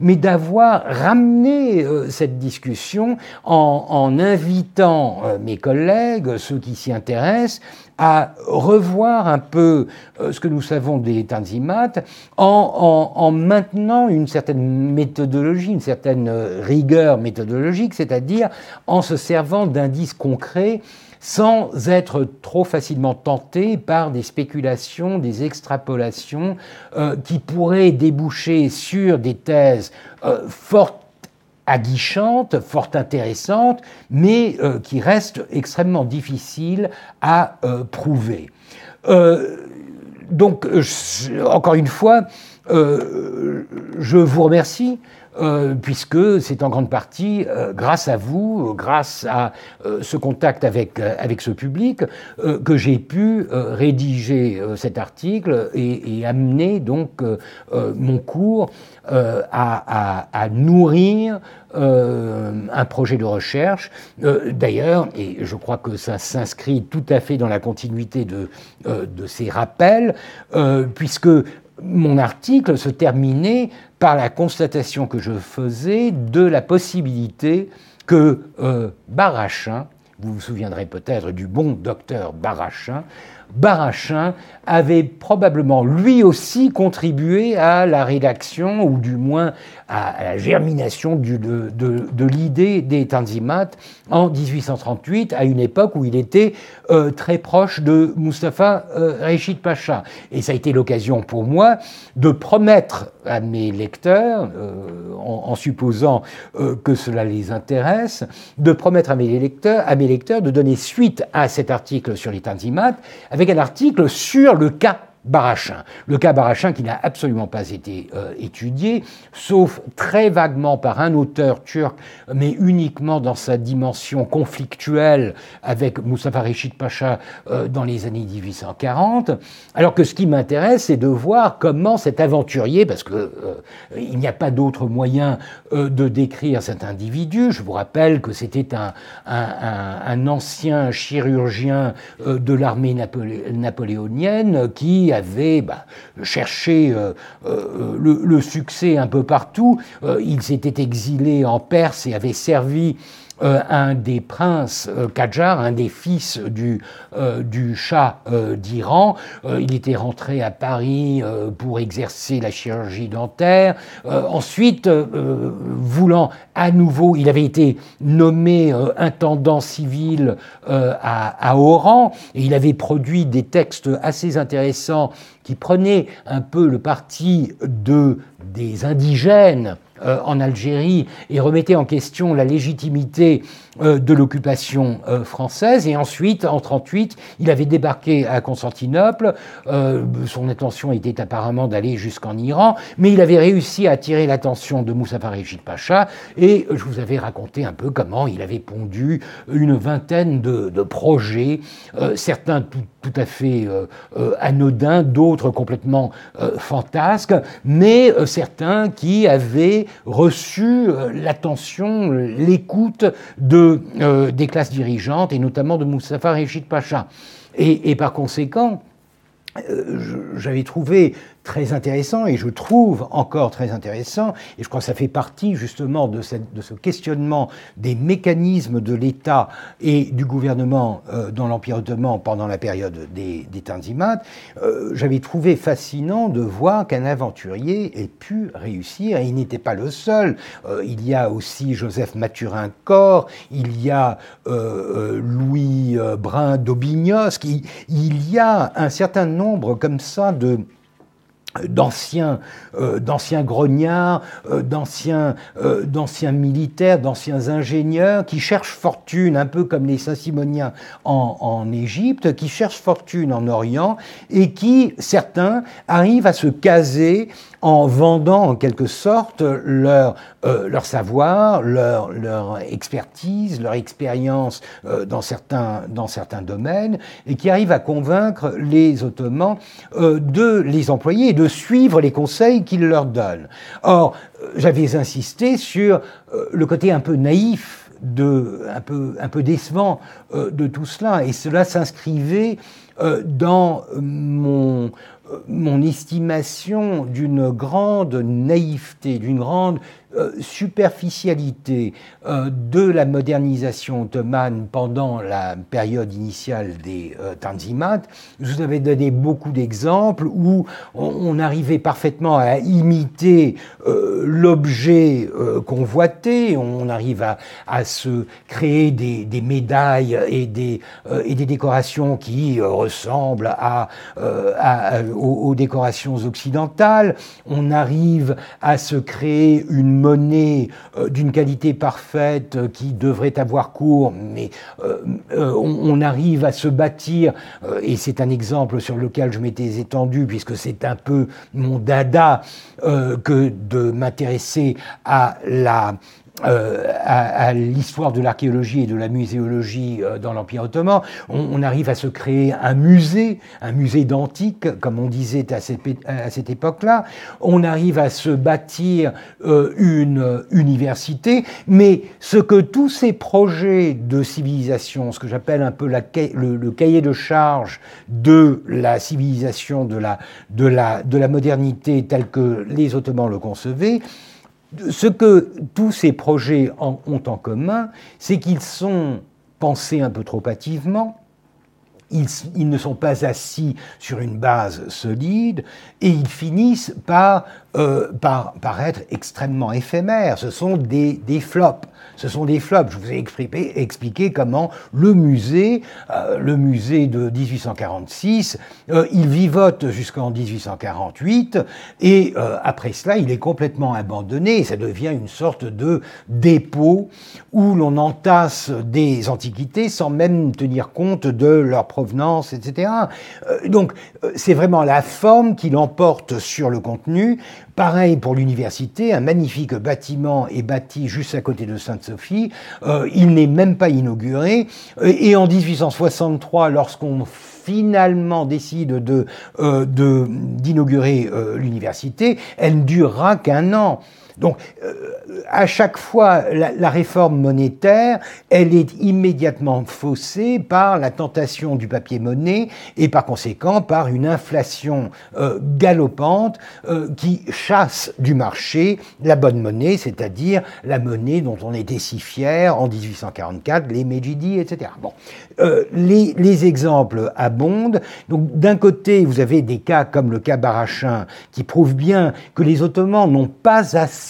mais d'avoir ramené cette discussion en, invitant mes collègues, ceux qui s'y intéressent, à revoir un peu ce que nous savons des tanzimates en, maintenant une certaine méthodologie, une certaine euh, rigueur méthodologique, c'est-à-dire en se servant d'indices concrets sans être trop facilement tenté par des spéculations, des extrapolations euh, qui pourraient déboucher sur des thèses euh, fortes aguichantes, fort intéressantes, mais qui restent extrêmement difficiles à prouver. Donc, euh, encore une fois, euh, je vous remercie euh, puisque c'est en grande partie grâce à vous, grâce à ce contact avec, ce public, que j'ai pu rédiger cet article et, amener donc mon cours à, nourrir un projet de recherche. D'ailleurs, et je crois que ça s'inscrit tout à fait dans la continuité de ces rappels, puisque mon article se terminait par la constatation que je faisais de la possibilité que euh, Barachin, vous vous souviendrez peut-être du bon docteur Barachin, Barachin avait probablement lui aussi contribué à la rédaction, ou du moins à, la germination de, l'idée des Tanzimat en 1838, à une époque où il était euh, très proche de Mustapha euh, Pacha. Et ça a été l'occasion pour moi de promettre à mes lecteurs, euh, en, supposant que cela les intéresse, de promettre à mes lecteurs, à mes lecteurs de donner suite à cet article sur les Tanzimat avec un article sur le cas Barachin. Le cas Barachin qui n'a absolument pas été euh, étudié, sauf très vaguement par un auteur turc, mais uniquement dans sa dimension conflictuelle avec Mustafa Reshid Pacha euh, dans les années 1840. Alors que ce qui m'intéresse, c'est de voir comment cet aventurier, parce qu'il euh, n'y a pas d'autre moyen de décrire cet individu, je vous rappelle que c'était un, ancien chirurgien de l'armée napoléonienne qui avait bah, cherché euh, euh, le, succès un peu partout. Euh, il s'était exilé en Perse et avait servi euh, un des princes euh, un des fils du, euh, euh, d'Iran. il était rentré à Paris pour exercer la chirurgie dentaire. ensuite, voulant à nouveau, il avait été nommé intendant civil à, Oran et il avait produit des textes assez intéressants qui prenaient un peu le parti de, des indigènes euh, en Algérie et remettait en question la légitimité euh, de l'occupation euh, française. Et ensuite, en 1938, il avait débarqué à Constantinople. son intention était apparemment d'aller jusqu'en Iran, mais il avait réussi à attirer l'attention de Moussa Régid Pacha. Et je vous avais raconté un peu comment il avait pondu une vingtaine de, projets, certains tout tout à fait anodins, d'autres complètement fantasques, mais certains qui avaient reçu l'attention, l'écoute de, des classes dirigeantes, et notamment de Moustapha Rechid Pacha. Et par conséquent, j'avais trouvé très intéressant et je trouve encore très intéressant, et je crois que ça fait partie justement de, ce questionnement des mécanismes de l'État et du gouvernement euh, dans l'Empire ottoman pendant la période des, des Tanzimat, euh, j'avais trouvé fascinant de voir qu'un aventurier ait pu réussir, et il n'était pas le seul. Euh, il y a aussi Joseph Mathurin-Cor, il y a Louis Brun d'Aubignos, il y a un certain nombre comme ça de d'anciens euh, d'anciens grognards, euh, d'anciens euh, d'anciens militaires, d'anciens ingénieurs qui cherchent fortune, un peu comme les Saint-Simoniens en, en Égypte, qui cherchent fortune en Orient et qui, certains, arrivent à se caser en vendant en quelque sorte leur, euh, leur savoir, leur, leur expertise, leur expérience euh, dans, certains, dans certains domaines, et qui arrivent à convaincre les Ottomans euh, de les employer et de suivre les conseils qu'ils leur donnent. Or, j'avais insisté sur le côté un peu naïf de, un peu, un peu décevant de tout cela, et cela s'inscrivait dans mon, mon estimation d'une grande naïveté, d'une grande superficialité euh, de la modernisation ottomane pendant la période initiale des euh, Tanzimat. Vous avais donné beaucoup d'exemples où on, arrivait parfaitement à imiter l'objet convoité, on arrive à, se créer des, médailles et des, décorations qui ressemblent aux décorations occidentales, on arrive à se créer une monnaie euh, d'une qualité parfaite euh, qui devrait avoir cours, mais euh, on, arrive à se bâtir, et c'est un exemple sur lequel je m'étais étendu, puisque c'est un peu mon dada que de m'intéresser à la euh, à, l'histoire de l'archéologie et de la muséologie euh, dans l'Empire ottoman. On, arrive à se créer un musée, un musée d'antique, comme on disait à cette, à cette époque-là. On arrive à se bâtir euh, une université, mais ce que tous ces projets de civilisation, ce que j'appelle un peu la, le, le, cahier de charge de la civilisation, de la, de la, de la modernité telle que les Ottomans le concevaient, ce que tous ces projets ont en commun, c'est qu'ils sont pensés un peu trop hâtivement, ils, ne sont pas assis sur une base solide et ils finissent par, euh, être extrêmement éphémères. Ce sont des flops. Ce sont des flops. Je vous ai expliqué, comment le musée, euh, le musée de 1846, euh, il vivote jusqu'en 1848 et après cela, il est complètement abandonné ça devient une sorte de dépôt où l'on entasse des antiquités sans même tenir compte de leur provenance, etc. Euh, donc euh, c'est vraiment la forme qui l'emporte sur le contenu. Pareil pour l'université, un magnifique bâtiment est bâti juste à côté de Sainte-Sophie. Euh, il n'est même pas inauguré. Et en 1863, lorsqu'on finalement décide de, d'inaugurer l'université, elle ne durera qu'un an. Donc, euh, à chaque fois, la, réforme monétaire, elle est immédiatement faussée par la tentation du papier-monnaie et par conséquent par une inflation euh, galopante euh, qui chasse du marché la bonne monnaie, c'est-à-dire la monnaie dont on était si fier en 1844, les Mejidi, etc. Bon, les, les, exemples abondent. Donc, d'un côté, vous avez des cas comme le cas Barachin qui prouvent bien que les Ottomans n'ont pas assez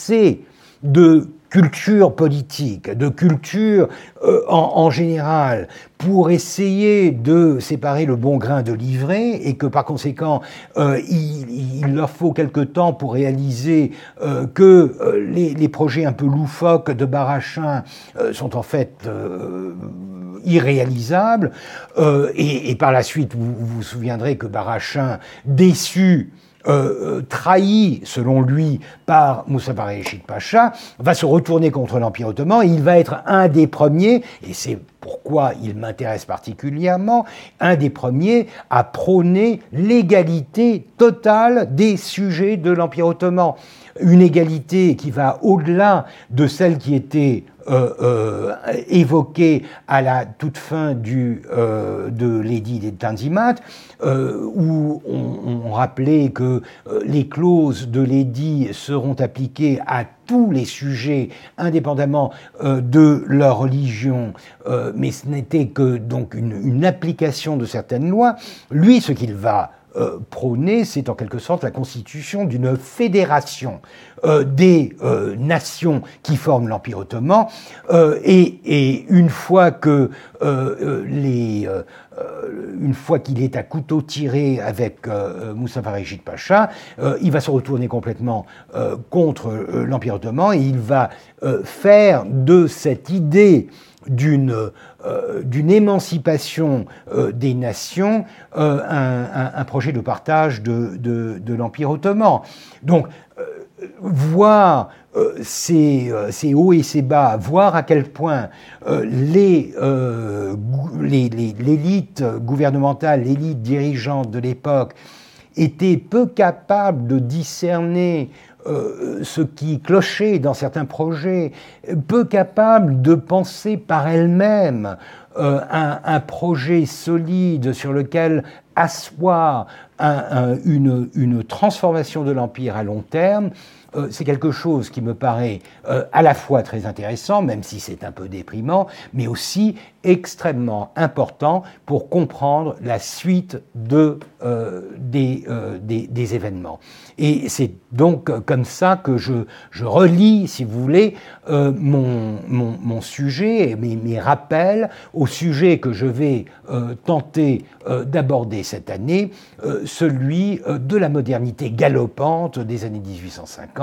de culture politique, de culture euh, en, général, pour essayer de séparer le bon grain de l'ivraie, et que par conséquent, euh, il, leur faut quelque temps pour réaliser euh, que les, projets un peu loufoques de Barachin sont en fait irréalisables, et, par la suite, vous vous souviendrez que Barachin, déçu, trahi, selon lui, par Moussa Reshid Pacha, va se retourner contre l'Empire ottoman et il va être un des premiers, et c'est pourquoi il m'intéresse particulièrement, un des premiers à prôner l'égalité totale des sujets de l'Empire ottoman. Une égalité qui va au-delà de celle qui était euh, euh, évoquée à la toute fin du, euh, de l'édit des Tanzimat, où on, on, rappelait que les clauses de l'édit seront appliquées à tous les sujets, indépendamment de leur religion, mais ce n'était que donc une, une application de certaines lois. Lui, ce qu'il va euh, prôner, c'est en quelque sorte la constitution d'une fédération euh, des euh, nations qui forment l'Empire ottoman. Et, une fois que les, une fois qu'il est à couteau tiré avec Moussa Rejid Pacha, il va se retourner complètement contre l'Empire ottoman et il va faire de cette idée d'une euh, d'une émancipation euh, des nations euh, un, projet de partage de, l'Empire ottoman. Donc, voir ces, hauts et ces bas, voir à quel point l'élite gouvernementale, l'élite dirigeante de l'époque était peu capable de discerner euh, ce qui clochait dans certains projets, peu capable de penser par elle-même euh, un, projet solide sur lequel asseoir une, une, transformation de l'Empire à long terme, euh, c'est quelque chose qui me paraît à la fois très intéressant, même si c'est un peu déprimant, mais aussi extrêmement important pour comprendre la suite de, des, événements. Et c'est donc comme ça que je, relis, si vous voulez, euh, mon, sujet et mes, rappels au sujet que je vais euh, tenter euh, d'aborder cette année, celui de la modernité galopante des années 1850.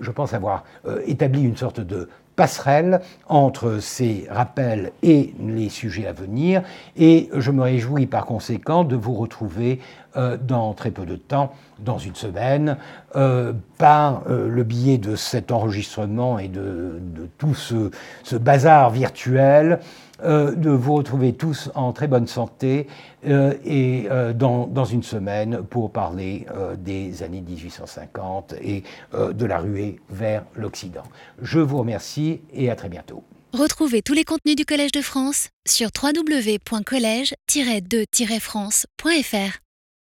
Je pense avoir établi une sorte de passerelle entre ces rappels et les sujets à venir, et je me réjouis par conséquent de vous retrouver euh, dans très peu de temps, dans une semaine, euh, par euh, le biais de cet enregistrement et de, tout ce, bazar virtuel, de vous retrouver tous en très bonne santé et dans, dans, une semaine pour parler des années 1850 et de la ruée vers l'Occident. Je vous remercie et à très bientôt. Retrouvez tous les contenus du Collège de France sur www.colège-2-france.fr.